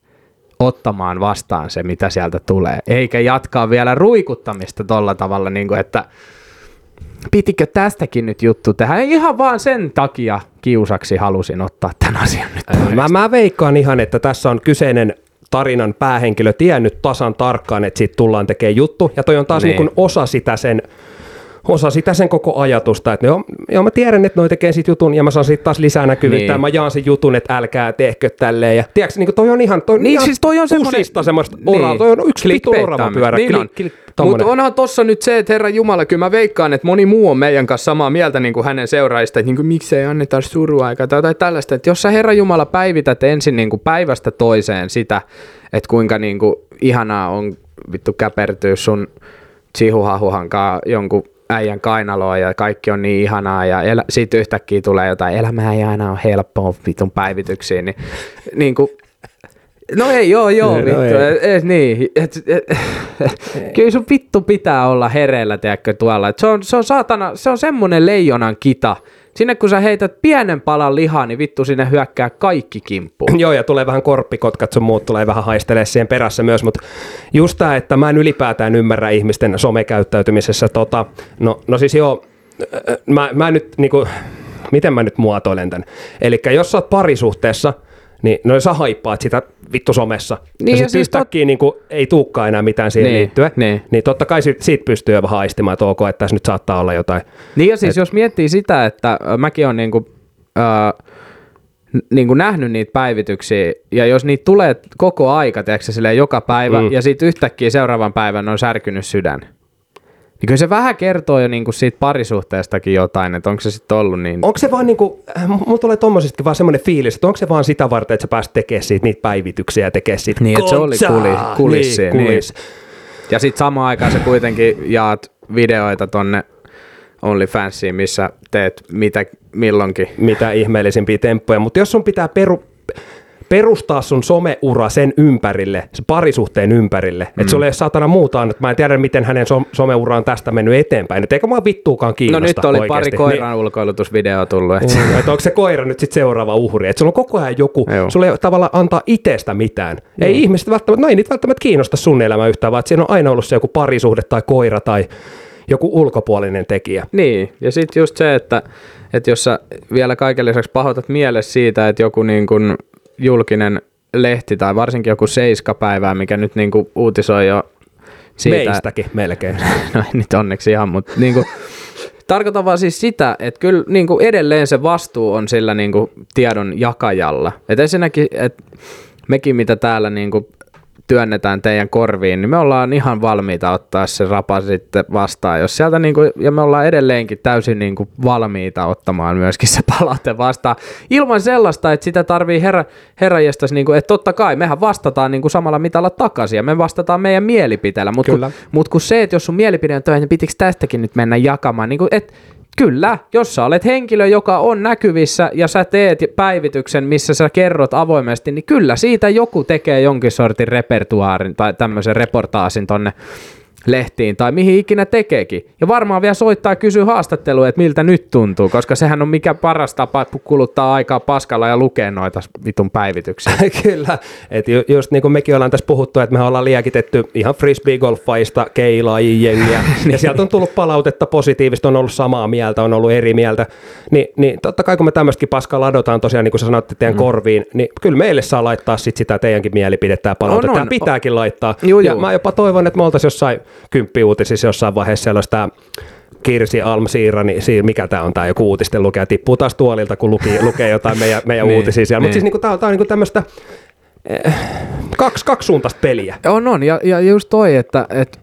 ottamaan vastaan se, mitä sieltä tulee, eikä jatkaa vielä ruikuttamista tolla tavalla, niin kuin, että pitikö tästäkin nyt juttu tehdä. Ihan vaan sen takia kiusaksi halusin ottaa tämän asian nyt. Mä, mä veikkaan ihan, että tässä on kyseinen tarinan päähenkilö tiennyt tasan tarkkaan, että siitä tullaan tekemään juttu, ja toi on taas niin. Niin. Osa sitä sen osa sitä sen koko ajatusta, että joo, joo mä tiedän, että noi tekee siitä jutun ja mä saan siitä taas lisää näkyvyyttä Niin. ja mä jaan sen jutun, että älkää tehkö tälleen ja tiedätkö, niin toi on ihan, toi Niin, ihan siis toi on semmoista oraa, Niin. toi on yksi vittu Clickbait orava tämmönen. pyörä. Niin on. Mutta tommonen. onhan tossa nyt se, että herra Jumala, kyllä mä veikkaan, että moni muu on meidän kanssa samaa mieltä niin kuin hänen seuraajista, että niin kuin, miksei anneta suruaikaa tai jotain tällaista. Että jos sä herra Jumala päivität ensin niin kuin päivästä toiseen sitä, että kuinka niin kuin ihanaa on vittu käpertyä sun chihuhahuhankaan jonkun äijän kainaloa ja kaikki on niin ihanaa ja elä, siitä yhtäkkiä tulee jotain elämää ei aina ole helppoa vitun päivityksiin, niin, niin kuin, No ei, joo, joo, No vittu. ei. Et, et, niin. Et, et, kyllä sun vittu pitää olla hereillä, tiedätkö, tuolla. Et se, on, se on saatana, se on semmonen leijonan kita. Sinne kun sä heität pienen palan lihaa, niin vittu sinne hyökkää kaikki kimppuun. Joo, ja tulee vähän korppikotkat, sun muut tulee vähän haistelee siihen perässä myös, mutta just tämä, että mä en ylipäätään ymmärrä ihmisten somekäyttäytymisessä. Tota, no, no siis joo, äh, mä, mä nyt niinku, miten mä nyt muotoilen tämän? Eli jos sä oot parisuhteessa, niin no sä haippaat sitä vittu somessa. Niin, ja, ja sit siis yhtäkkiä niinku, ei tuukkaan enää mitään siihen Niin, liittyen. niin. niin totta kai siitä, siitä pystyy jo vähän haistimaan, että ok, että tässä nyt saattaa olla jotain. Niin ja siis Et... jos miettii sitä, että ö, mäkin olen niinku, äh, niinku nähnyt niitä päivityksiä, ja jos niitä tulee koko aika, tiedätkö, silleen joka päivä, mm. ja sitten yhtäkkiä seuraavan päivän on särkynyt sydän, niin kyllä se vähän kertoo jo niinku siitä parisuhteestakin jotain, että onko se sitten ollut niin... Onko se vaan niinku, äh, mulla tulee tommosestakin vaan semmoinen fiilis, että onko se vaan sitä varten, että sä pääset tekemään siitä niitä päivityksiä ja tekemään siitä Niin, että se oli kuli- Niin, niin. kuliss. Ja sitten samaan aikaan sä kuitenkin jaat videoita tonne OnlyFansiin, missä teet mitä milloinkin. mitä ihmeellisimpiä temppuja, mutta jos sun pitää peru, perustaa sun someura sen ympärille, se parisuhteen ympärille, mm. että ei ole saatana muuta annettu. Mä en tiedä, miten hänen som- someura on tästä mennyt eteenpäin. Et eikä mua vittuukaan No kiinnosta nyt oli oikeasti. pari koiran ulkoilutusvideoa tullut. Et. Niin, että onko se koira nyt sitten seuraava uhri? Että sulla on koko ajan joku, Joo. sulla ei tavallaan antaa itsestä mitään. Ei ihmiset välttämättä, no ei niitä välttämättä kiinnosta sun elämä yhtään, vaan että siinä on aina ollut se joku parisuhde tai koira tai joku ulkopuolinen tekijä. Niin, ja sitten just se, että, että jos sä vielä kaiken lisäksi pahoitat mielessä siitä, että joku niin kuin julkinen lehti tai varsinkin joku seiskapäivää, mikä nyt niin kuin uutisoi jo siitä, Meistäkin melkein. *laughs* no ei nyt onneksi ihan, mutta niin kuin, *laughs* tarkoitan vaan siis sitä, että kyllä niin kuin edelleen se vastuu on sillä niin kuin tiedon jakajalla. Että ensinnäkin, että mekin mitä täällä niin kuin työnnetään teidän korviin, niin me ollaan ihan valmiita ottaa se rapa sitten vastaan. Jos sieltä niin kuin, ja me ollaan edelleenkin täysin niin kuin valmiita ottamaan myöskin se palaute vastaan. Ilman sellaista, että sitä tarvii herra, herranjestas, niin kuin, että totta kai mehän vastataan niin kuin samalla mitalla takaisin ja me vastataan meidän mielipiteellä. Mutta kun, mut kun se, että jos sun mielipide on toi, niin pitikö tästäkin nyt mennä jakamaan, niin kuin, että Kyllä, jos sä olet henkilö, joka on näkyvissä ja sä teet päivityksen, missä sä kerrot avoimesti, niin kyllä siitä joku tekee jonkin sortin repertuaarin tai tämmöisen reportaasin tonne lehtiin tai mihin ikinä tekeekin. Ja varmaan vielä soittaa ja kysyy haastattelua, että miltä nyt tuntuu, koska sehän on mikä paras tapa kuluttaa aikaa paskalla ja lukea noita vitun päivityksiä. *laughs* Kyllä, että ju, just niin kuin mekin ollaan tässä puhuttu, että me ollaan liekitetty ihan frisbee-golfaista keilaajia *laughs* ja sieltä on tullut palautetta positiivista, on ollut samaa mieltä, on ollut eri mieltä, Ni, niin totta kai kun me tämmöistäkin paskaa ladotaan tosiaan, niin kuin sä sanoitte teidän mm. korviin, niin kyllä meille saa laittaa sit sitä teidänkin mielipidettä ja palautetta, On, on. pitääkin laittaa. Juu, ja juu. mä jopa toivon, että me oltaisiin jossain kymppiuutisissa jossain vaiheessa sellaista Kirsi Alm Siirani, Siir, mikä tämä on tämä joku uutisten lukija, tippuu taas tuolilta, kun luki, *laughs* lukee jotain meidän, meidän Niin, uutisia siellä. Mutta niin. siis niinku, tämä on, tää on niinku tämmöistä eh, kaksi, kaksisuuntaista peliä. On, on. Ja, ja just toi, että et,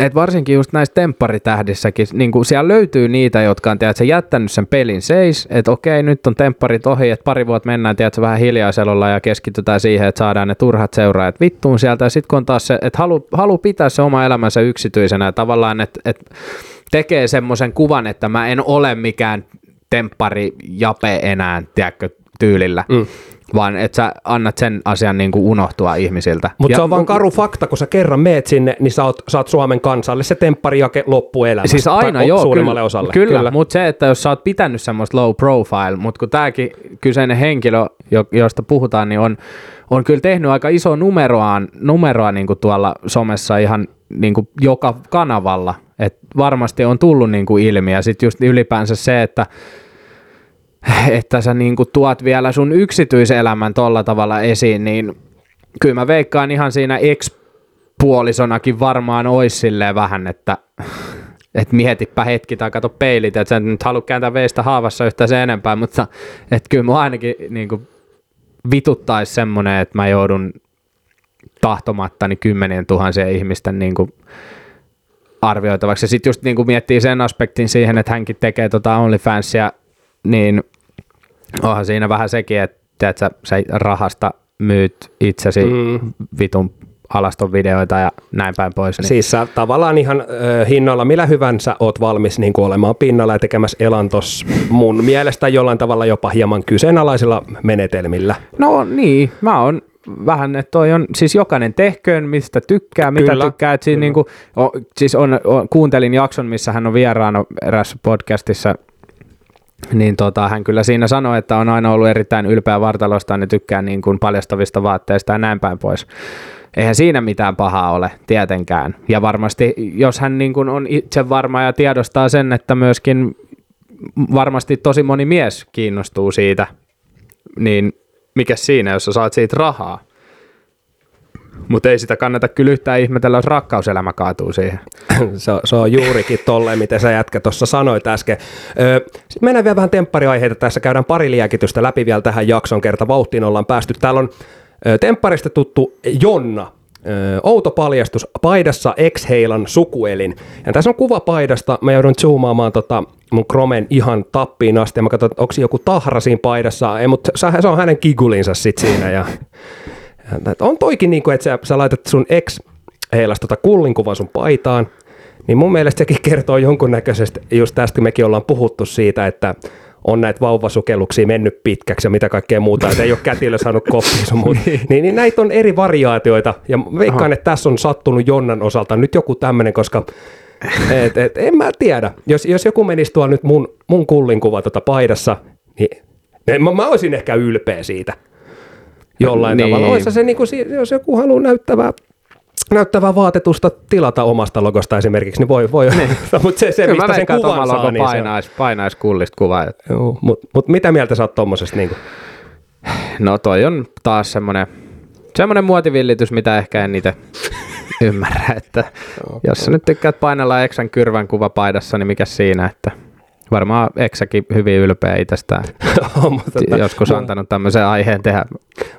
et varsinkin just näissä tempparitähdissäkin, niin kuin siellä löytyy niitä, jotka on tiedätkö, jättänyt sen pelin seis, että okei, nyt on tempparit ohi, että pari vuotta mennään tiedätkö, vähän hiljaiselolla ja keskitytään siihen, että saadaan ne turhat seuraajat vittuun sieltä. Ja sitten kun on taas se, että halu, halu pitää se oma elämänsä yksityisenä ja tavallaan, että, että tekee semmoisen kuvan, että mä en ole mikään temppari jape enää, tiedätkö, tyylillä. Mm vaan että sä annat sen asian niin kuin unohtua ihmisiltä. Mutta se on vaan karu fakta, kun sä kerran meet sinne, niin sä oot, sä oot Suomen kansalle se tempparijake loppuelämästä. Siis aina Tai joo, suurimmalle kyllä, osalle. Kyllä, kyllä. mutta se, että jos sä oot pitänyt semmoista low profile, mutta kun tämäkin kyseinen henkilö, jo- josta puhutaan, niin on, on kyllä tehnyt aika iso numeroa, numeroa niin kuin tuolla somessa ihan niin kuin joka kanavalla, että varmasti on tullut niin kuin ilmi ja sitten just ylipäänsä se, että *laughs* että sä niin kuin tuot vielä sun yksityiselämän tolla tavalla esiin, niin kyllä mä veikkaan ihan siinä ex-puolisonakin varmaan ois silleen vähän, että *laughs* et mietipä hetki tai kato peilit, että sä et nyt halua kääntää veistä haavassa yhtä sen enempää, mutta *laughs* et kyllä mua ainakin niin kuin vituttaisi semmoinen, että mä joudun tahtomattani kymmenien tuhansien ihmisten niin kuin arvioitavaksi. Ja sitten just niin kuin miettii sen aspektin siihen, että hänkin tekee tota OnlyFansia, niin onhan siinä vähän sekin, että teet sä, sä rahasta myyt itsesi mm. vitun alaston videoita ja näin päin pois. Niin. Siis sä tavallaan ihan ö, hinnoilla millä hyvänsä oot valmis niin kuin olemaan pinnalla ja tekemässä elantos mun mielestä jollain tavalla jopa hieman kyseenalaisilla menetelmillä. No niin, mä oon vähän, että toi on, siis jokainen tehköön, mistä tykkää, mitä Kyllä, tykkää. Et siinä niinku, o, siis on, on, kuuntelin jakson, missä hän on vieraana erässä podcastissa, niin tota, hän kyllä siinä sanoi, että on aina ollut erittäin ylpeä vartalostaan ja tykkää niin kuin paljastavista vaatteista ja näin päin pois. Eihän siinä mitään pahaa ole, tietenkään. Ja varmasti, jos hän niin kuin on itse varma ja tiedostaa sen, että myöskin varmasti tosi moni mies kiinnostuu siitä, niin mikä siinä, jos sä saat siitä rahaa? Mutta ei sitä kannata kyllä yhtään ihmetellä, jos rakkauselämä kaatuu siihen. *clears throat* se, on, se on juurikin tolleen, miten sä jätkä tuossa sanoit äsken. Sitten mennään vielä vähän temppariaiheita. Tässä käydään pari liekitystä läpi vielä tähän jakson kerta. Vauhtiin ollaan päästy. Täällä on ö, tempparista tuttu Jonna. Ö, outo paljastus. Paidassa ex-heilan sukuelin. Ja tässä on kuva paidasta. Mä joudun zoomaamaan tota mun Kromen ihan tappiin asti. Ja mä katson, onko joku tahra siinä paidassa. Ei, mutta se on hänen kigulinsa sit siinä. Ja on toikin niin kuin, että sä, sä laitat sun ex heilas tota kullinkuvan sun paitaan, niin mun mielestä sekin kertoo jonkunnäköisesti just tästä, kun mekin ollaan puhuttu siitä, että on näitä vauvasukelluksia mennyt pitkäksi ja mitä kaikkea muuta, että ei ole kätilö saanut koppia sun muuta. *laughs* niin, niin näitä on eri variaatioita ja veikkaan, Aha. että tässä on sattunut Jonnan osalta nyt joku tämmöinen, koska et, et, en mä tiedä. Jos, jos joku menisi tuolla nyt mun, mun kullinkuva tota paidassa, niin mä, mä olisin ehkä ylpeä siitä jollain Niin. niin. tavalla. Olisi se, niin kuin, jos joku haluaa näyttävää näyttävää vaatetusta tilata omasta logosta esimerkiksi, niin voi, voi *laughs* mutta se, se mistä sen kuvan saa, logo niin se on. painais, painais kullista kuvaa. Mutta mut mitä mieltä sä oot tommosesta? Niin No toi on taas semmoinen, semmoinen muotivillitys, mitä ehkä en itse ymmärrä, että jos sä nyt tykkäät painella Eksän kyrvän kuva paidassa, niin mikä siinä, että varmaan Eksäkin hyvin ylpeä itsestään. *laughs* mutta, Joskus antanut tämmöisen aiheen tehdä.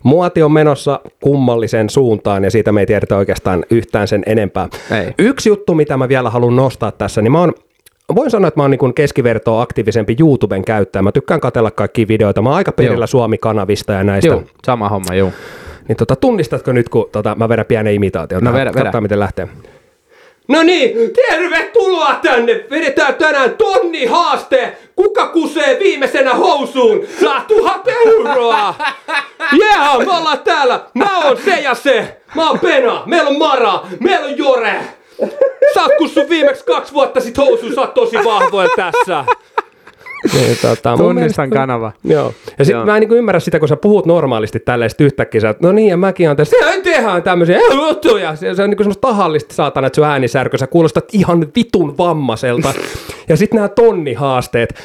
muoti on menossa kummalliseen suuntaan ja siitä me ei tiedetä oikeastaan yhtään sen enempää. Ei. Yksi juttu, mitä mä vielä haluan nostaa tässä, niin mä oon Voin sanoa, että mä oon niin keskivertoa aktiivisempi YouTuben käyttäjä. Mä tykkään katella kaikkia videoita. Mä oon aika perillä. Suomi-kanavista ja näistä. Joo, sama homma, joo. Niin tota, tunnistatko nyt, kun tota, mä vedän pienen imitaation? No vedä, vedä. Katsotaan, miten lähtee. No niin, tervetuloa tänne! Vedetään tänään tonni haaste! Kuka kusee viimeisenä housuun? Saa tuhat euroa! Yeah, me ollaan täällä! Mä oon se ja se! Mä oon Pena, meillä on Mara, meillä on Jore! Sä oot kussu viimeksi kaksi vuotta sit housuun, sä oot tosi vahvoja tässä! Niin, tota, Tunnistan kanava. Joo. Ja sitten mä en niin ymmärrä sitä, kun sä puhut normaalisti tällaista yhtäkkiä, sä, no niin, ja mäkin on tässä, "Sehän tehdään tämmöisiä juttuja. Se, se on niin semmoista tahallista saatana, että sun äänisärkö, sä kuulostat ihan vitun vammaiselta. *laughs* ja sitten nämä tonnihaasteet.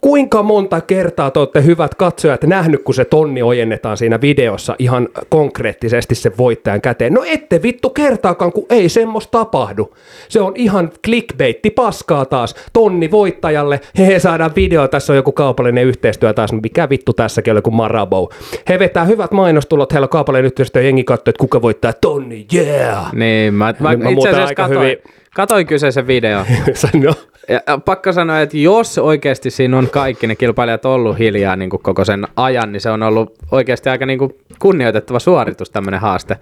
Kuinka monta kertaa te olette hyvät katsojat nähnyt, kun se tonni ojennetaan siinä videossa ihan konkreettisesti sen voittajan käteen? No ette vittu kertaakaan, kun ei semmoista tapahdu. Se on ihan clickbaitti paskaa taas. Tonni voittajalle. He, he saadaan video, tässä on joku kaupallinen yhteistyö taas. No Mikä vittu tässäkin oli kuin Marabou. He vetää hyvät mainostulot, heillä on kaupallinen yhteistyö, jengi katsoo, että kuka voittaa tonni, yeah! Niin, mä, mä, Niin mä itse asiassa hyvin- katoin kyseisen video. *laughs* Sano. Ja pakko sanoa, että jos oikeasti siinä on kaikki ne kilpailijat ollut hiljaa niin kuin koko sen ajan, niin se on ollut oikeasti aika niin kuin kunnioitettava suoritus tämmöinen haaste.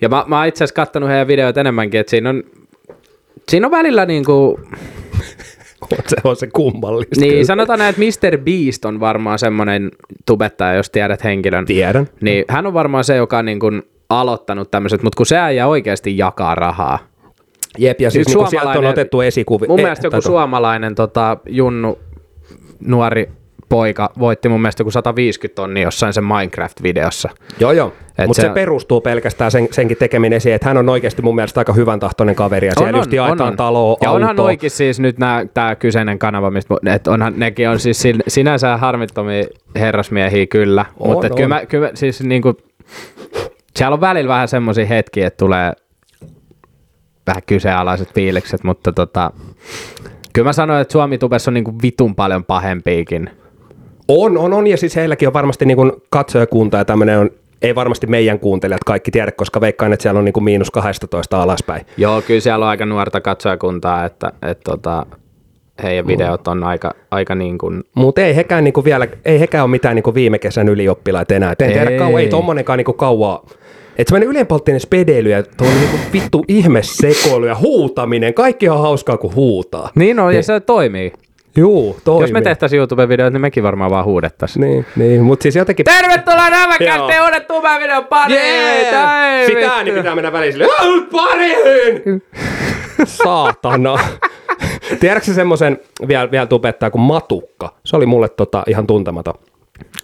Ja mä, mä oon itse asiassa katsonut heidän videoita enemmänkin, että siinä on, siinä on välillä niin kuin, *laughs* se on se kummallista. Niin, kyllä. sanotaan näin, että Mr. Beast on varmaan semmoinen tubettaja, jos tiedät henkilön. Tiedän. Niin hän on varmaan se, joka on niin kuin aloittanut tämmöiset, mutta kun se äijä oikeasti jakaa rahaa. Jep, ja siis Yksi niin sieltä on otettu esikuvi. Mun eh, mielestä joku suomalainen tota, Junnu, nuori poika, voitti mun mielestä joku 150 tonni jossain sen Minecraft-videossa. Joo, joo. Mutta se, se- perustuu pelkästään sen, senkin tekeminen siihen, että hän on oikeasti mun mielestä aika hyvän tahtoinen kaveri, ja siellä just jaetaan taloa, Ja onhan autoa. oikein siis nyt tämä kyseinen kanava, mistä, mu- et onhan, nekin on siis sin- sinänsä harmittomia herrasmiehiä kyllä, On, mutta on. kyllä, mä, kyllä siis niinku, siellä on välillä vähän semmoisia hetkiä, että tulee vähän kyseenalaiset fiilikset, mutta tota, kyllä mä sanoin, että Suomi Tubessa on niinku vitun paljon pahempiikin. On, on, on, ja siis heilläkin on varmasti niin kuin katsojakunta, ja tämmöinen on, ei varmasti meidän kuuntelijat kaikki tiedä, koska veikkaan, että siellä on niin kuin miinus 12 alaspäin. Joo, kyllä siellä on aika nuorta katsojakuntaa, että et tota, heidän videot on aika, aika niin kuin, Mutta ei hekään niinku vielä, ei hekään ole mitään niinku viime kesän ylioppilaita enää. En tiedä Ei. kauan, ei tommonenkaan niinku kauaa. Että semmoinen ylenpolttinen spedeily ja tuo niinku vittu ihmesekoilu ja huutaminen, kaikki on hauskaa kuin huutaa. Niin on, ja se toimii. Juu, toimii. Jos me tehtäisiin YouTube-videoita, niin mekin varmaan vaan huudettaisiin. Niin, niin. mutta siis jotenkin... Tervetuloa Räväkästen Joo. uudet tubevideon pariin! Yeah! Sitä ääni pitää mennä väliin silleen, "Ah, nyt pariin! Saatana. *laughs* Tiedätkö semmoisen, vielä, vielä tubettaa kuin matukka? Se oli mulle tota, ihan tuntematon.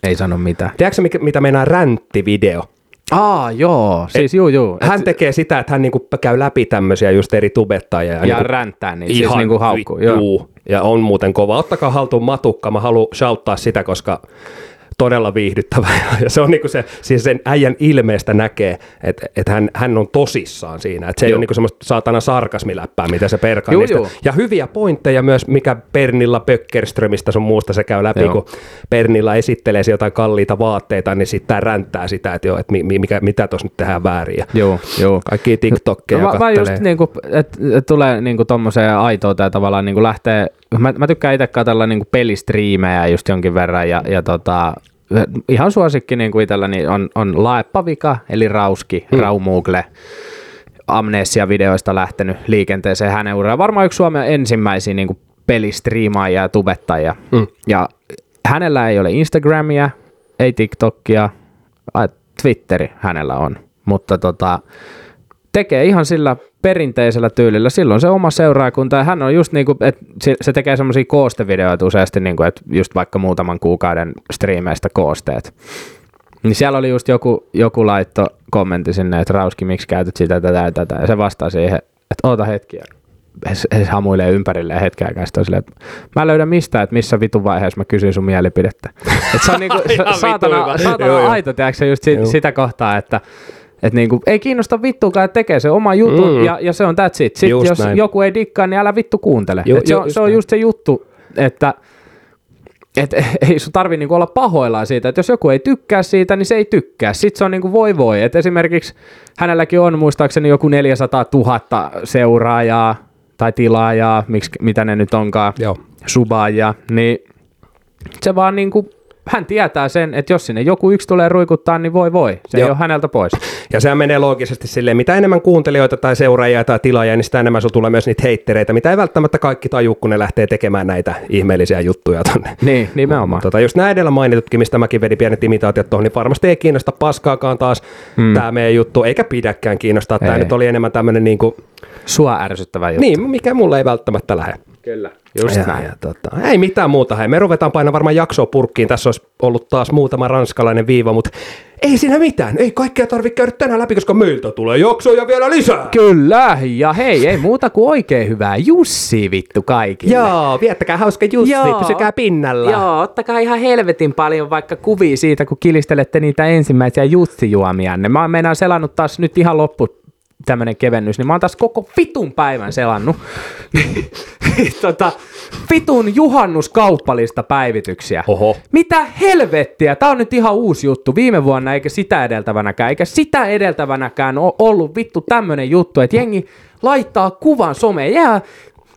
Ei sano mitään. Tiedätkö mikä, mitä meinaa ränttivideo? Aa, joo. Siis juu, juu. Et, Hän tekee sitä, että hän niinku käy läpi tämmöisiä just eri tubettajia. ja niinku ränttää niitä, siis niinku haukkuu. Joo. Ja on muuten kova. Ottakaa haltuun matukka. Mä haluan shouttaa sitä, koska todella viihdyttävä. *laughs* Ja se on niinku se, siis sen äijän ilmeestä näkee, että et hän, hän on tosissaan siinä. Että se ei Joo. ole niinku semmoista saatana sarkasmiläppää, mitä se perkaa niistä. juu. Ja hyviä pointteja myös, mikä Pernilla Pökkerströmistä sun muusta se käy läpi, Joo. kun Pernilla esittelee jotain kalliita vaatteita, niin sitten tää ränttää sitä, että, joo, että mi, mi- mikä, mitä tuossa nyt tehdään väärin. Ja Joo, joo. kaikki TikTokkeja No, mä, just niinku, että et tulee niinku tommoseen aitouteen ja tavallaan niinku lähtee, mä, mä tykkään itse katsella niinku pelistriimejä just jonkin verran ja, ja tota, ihan suosikki niinku itselläni on, on Laeppavika, eli Rauski, hmm. Raumuugle, Amnesia-videoista lähtenyt liikenteeseen hänen uraan. Varmaan yksi Suomen ensimmäisiä niinku pelistriimaajia ja tubettajia. Mm. Ja hänellä ei ole Instagramia, ei TikTokia, Twitteri hänellä on, mutta tota, tekee ihan sillä perinteisellä tyylillä. Silloin se oma seuraakunta, ja hän on just niinku, että se, se tekee semmoisia koostevideoita useasti, niinku, että just vaikka muutaman kuukauden striimeistä koosteet. Niin siellä oli just joku, joku laitto kommentti sinne, että Rauski, miksi käytät sitä, tätä ja tätä, ja se vastaa siihen, että oota hetkiä. He, he hamuilee ympärilleen hetken aikaa, sitten silleen, että mä en löydä mistään, että missä vitun vaiheessa mä kysyn sun mielipidettä. Et se on niinku, *laughs* saatana, saatana aito, tiedätkö, just si, sitä kohtaa, että et niinku, ei kiinnosta vittuakaan, että tekee se oma juttu Mm. ja, ja se on that's it. Sitten Just jos näin. joku ei dikkaa, niin älä vittu kuuntele. Ju- et se, ju- on, just se on just se juttu, että et, *laughs* ei sun tarvi niinku olla pahoillaan siitä, että jos joku ei tykkää siitä, niin se ei tykkää. Sitten se on niinku voi voi. Et esimerkiksi hänelläkin on muistaakseni joku 400 000 seuraajaa tai tilaajaa, miksi, mitä ne nyt onkaan, Joo. subaajaa, niin se vaan niinku, hän tietää sen, että jos sinne joku yksi tulee ruikuttaa, niin voi voi. Se Joo. ei ole häneltä pois. Ja sehän menee loogisesti silleen, mitä enemmän kuuntelijoita tai seuraajia tai tilaajia, niin sitä enemmän sulla tulee myös niitä heittereitä, mitä ei välttämättä kaikki taju, kun ne lähtee tekemään näitä ihmeellisiä juttuja tonne. Niin, nimenomaan. Tota, just nämä edellä mainitutkin, mistä mäkin vedin pienet imitaatiot tuohon, niin varmasti ei kiinnosta paskaakaan taas hmm. tämä meidän juttu, eikä pidäkään kiinnostaa. Tämä nyt oli enemmän tämmöinen, niin, kuin, Sua ärsyttävä juttu. niin mikä mulle ei välttämättä lähde. Kyllä. Just ja, näin. ja, tota, ei mitään muuta. Hei, me ruvetaan painamaan varmaan jaksoa purkkiin. Tässä olisi ollut taas muutama ranskalainen viiva, mutta ei siinä mitään. Ei kaikkea tarvitse käydä tänään läpi, koska meiltä tulee jaksoja vielä lisää. Kyllä, ja hei, ei muuta kuin oikein hyvää Jussi vittu kaikille. Joo, viettäkää hauska Jussi, Joo. pysykää pinnalla. Joo, ottakaa ihan helvetin paljon vaikka kuvia siitä, kun kilistelette niitä ensimmäisiä jutsijuomianne. Mä oon meinaan selannut taas nyt ihan loppu tämmönen kevennys, niin mä oon taas koko vitun päivän selannut. *laughs* tota, vitun juhannuskauppalista päivityksiä. Oho. Mitä helvettiä? Tää on nyt ihan uusi juttu. Viime vuonna eikä sitä edeltävänäkään, eikä sitä edeltävänäkään ole ollut vittu tämmönen juttu, että jengi laittaa kuvan someen. Jää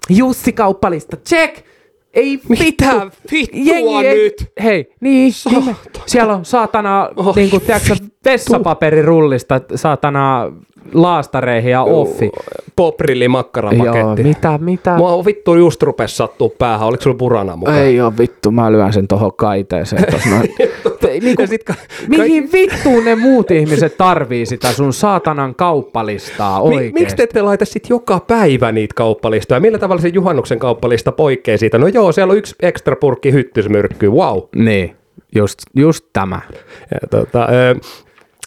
Jussi kauppalista, check! Ei vittu. vittua ei- nyt? Hei, niin, niin siellä on saatana, oh, niin kuin, tiedätkö, vessapaperirullista, saatana laastareihin ja offi. Poprilli Joo, makkarapaketti. mitä, mitä? Mua vittu just rupes sattuu päähän. Oliko sulla purana mukaan? Ei oo vittu, mä lyön sen tohon kaiteeseen tos noin. *laughs* Niinku, Ja sit ka- mihin vittuun ne muut ihmiset tarvii sitä sun saatanan kauppalistaa Mi- oikein? miksi te ette laita sit joka päivä niitä kauppalistoja? Millä tavalla se juhannuksen kauppalista poikkeaa siitä? No joo, siellä on yksi ekstra purkki hyttysmyrkkyä, wow. Niin, just, just tämä. Ja, tota, ö,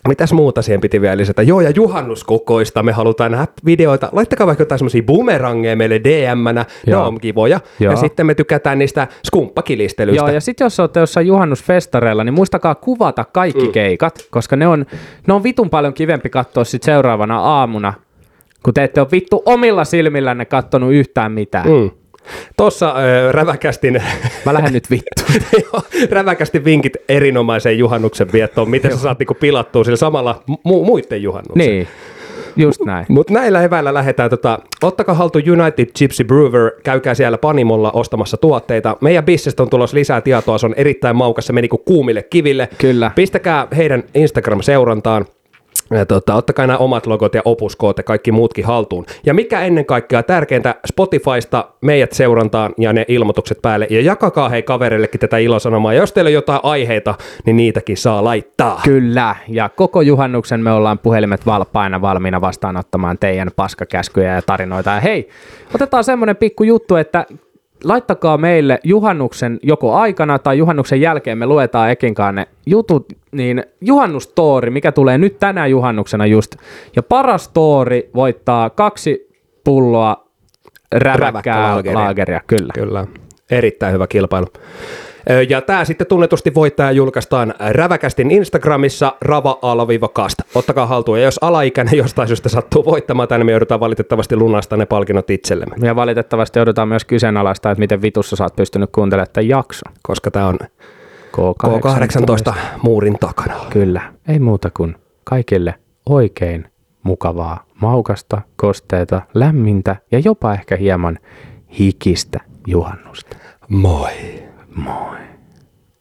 mitäs muuta siihen piti vielä lisätä? Joo, ja juhannuskokoista me halutaan nähdä videoita. Laittakaa vaikka jotain semmosia bumerangeja meille DM-nä, ne on kivoja. Joo. Ja sitten me tykätään niistä skumppakilistelyistä. Joo, ja sitten jos olette jossain juhannusfestareilla, niin muistakaa kuvata kaikki mm. keikat, koska ne on, ne on vitun paljon kivempi katsoa sit seuraavana aamuna, kun te ette ole vittu omilla silmillänne kattonut yhtään mitään. Mm. Tuossa äh, räväkästin, Mä lähden nyt vittu. *laughs* räväkästi vinkit erinomaiseen juhannuksen viettoon, miten sä saat niinku pilattua sillä samalla mu- muiden juhannuksen. niin, just näin. Mutta näillä eväillä lähdetään, tota, ottakaa haltuun United Gypsy Brewer, käykää siellä Panimolla ostamassa tuotteita. Meidän bisnestä on tulossa lisää tietoa, se on erittäin maukas, se meni kuin kuumille kiville. Kyllä. Pistäkää heidän Instagram-seurantaan. Ja tota, ottakaa nämä omat logot ja opuskoot ja kaikki muutkin haltuun. Ja mikä ennen kaikkea tärkeintä, Spotifysta meidät seurantaan ja ne ilmoitukset päälle. Ja jakakaa hei kavereillekin tätä ilosanomaa. Ja jos teillä on jotain aiheita, niin niitäkin saa laittaa. Kyllä, ja koko juhannuksen me ollaan puhelimet valppaina valmiina vastaanottamaan teidän paskakäskyjä ja tarinoita. Ja hei, otetaan semmoinen pikku juttu, että laittakaa meille juhannuksen joko aikana tai juhannuksen jälkeen, me luetaan Ekinkaan ne jutut, niin juhannustoori, mikä tulee nyt tänä juhannuksena just, ja paras toori voittaa kaksi pulloa räväkkää Räväkkälaageria. laageria, kyllä. Kyllä, erittäin hyvä kilpailu. Ja tämä sitten tunnetusti voittaja julkaistaan Räväkästin Instagramissa rava-kast. Ottakaa haltuun. Ja jos alaikäinen jostain syystä sattuu voittamaan tänne, me joudutaan valitettavasti lunastaa ne palkinnot itsellemme. Ja valitettavasti joudutaan myös kyseenalaista, että miten vitussa sä oot pystynyt kuuntelemaan tämän jakson. Koska tämä on K18. K18 muurin takana. Kyllä, ei muuta kuin kaikille oikein mukavaa, maukasta, kosteita, lämmintä ja jopa ehkä hieman hikistä juhannusta. Moi! Moi!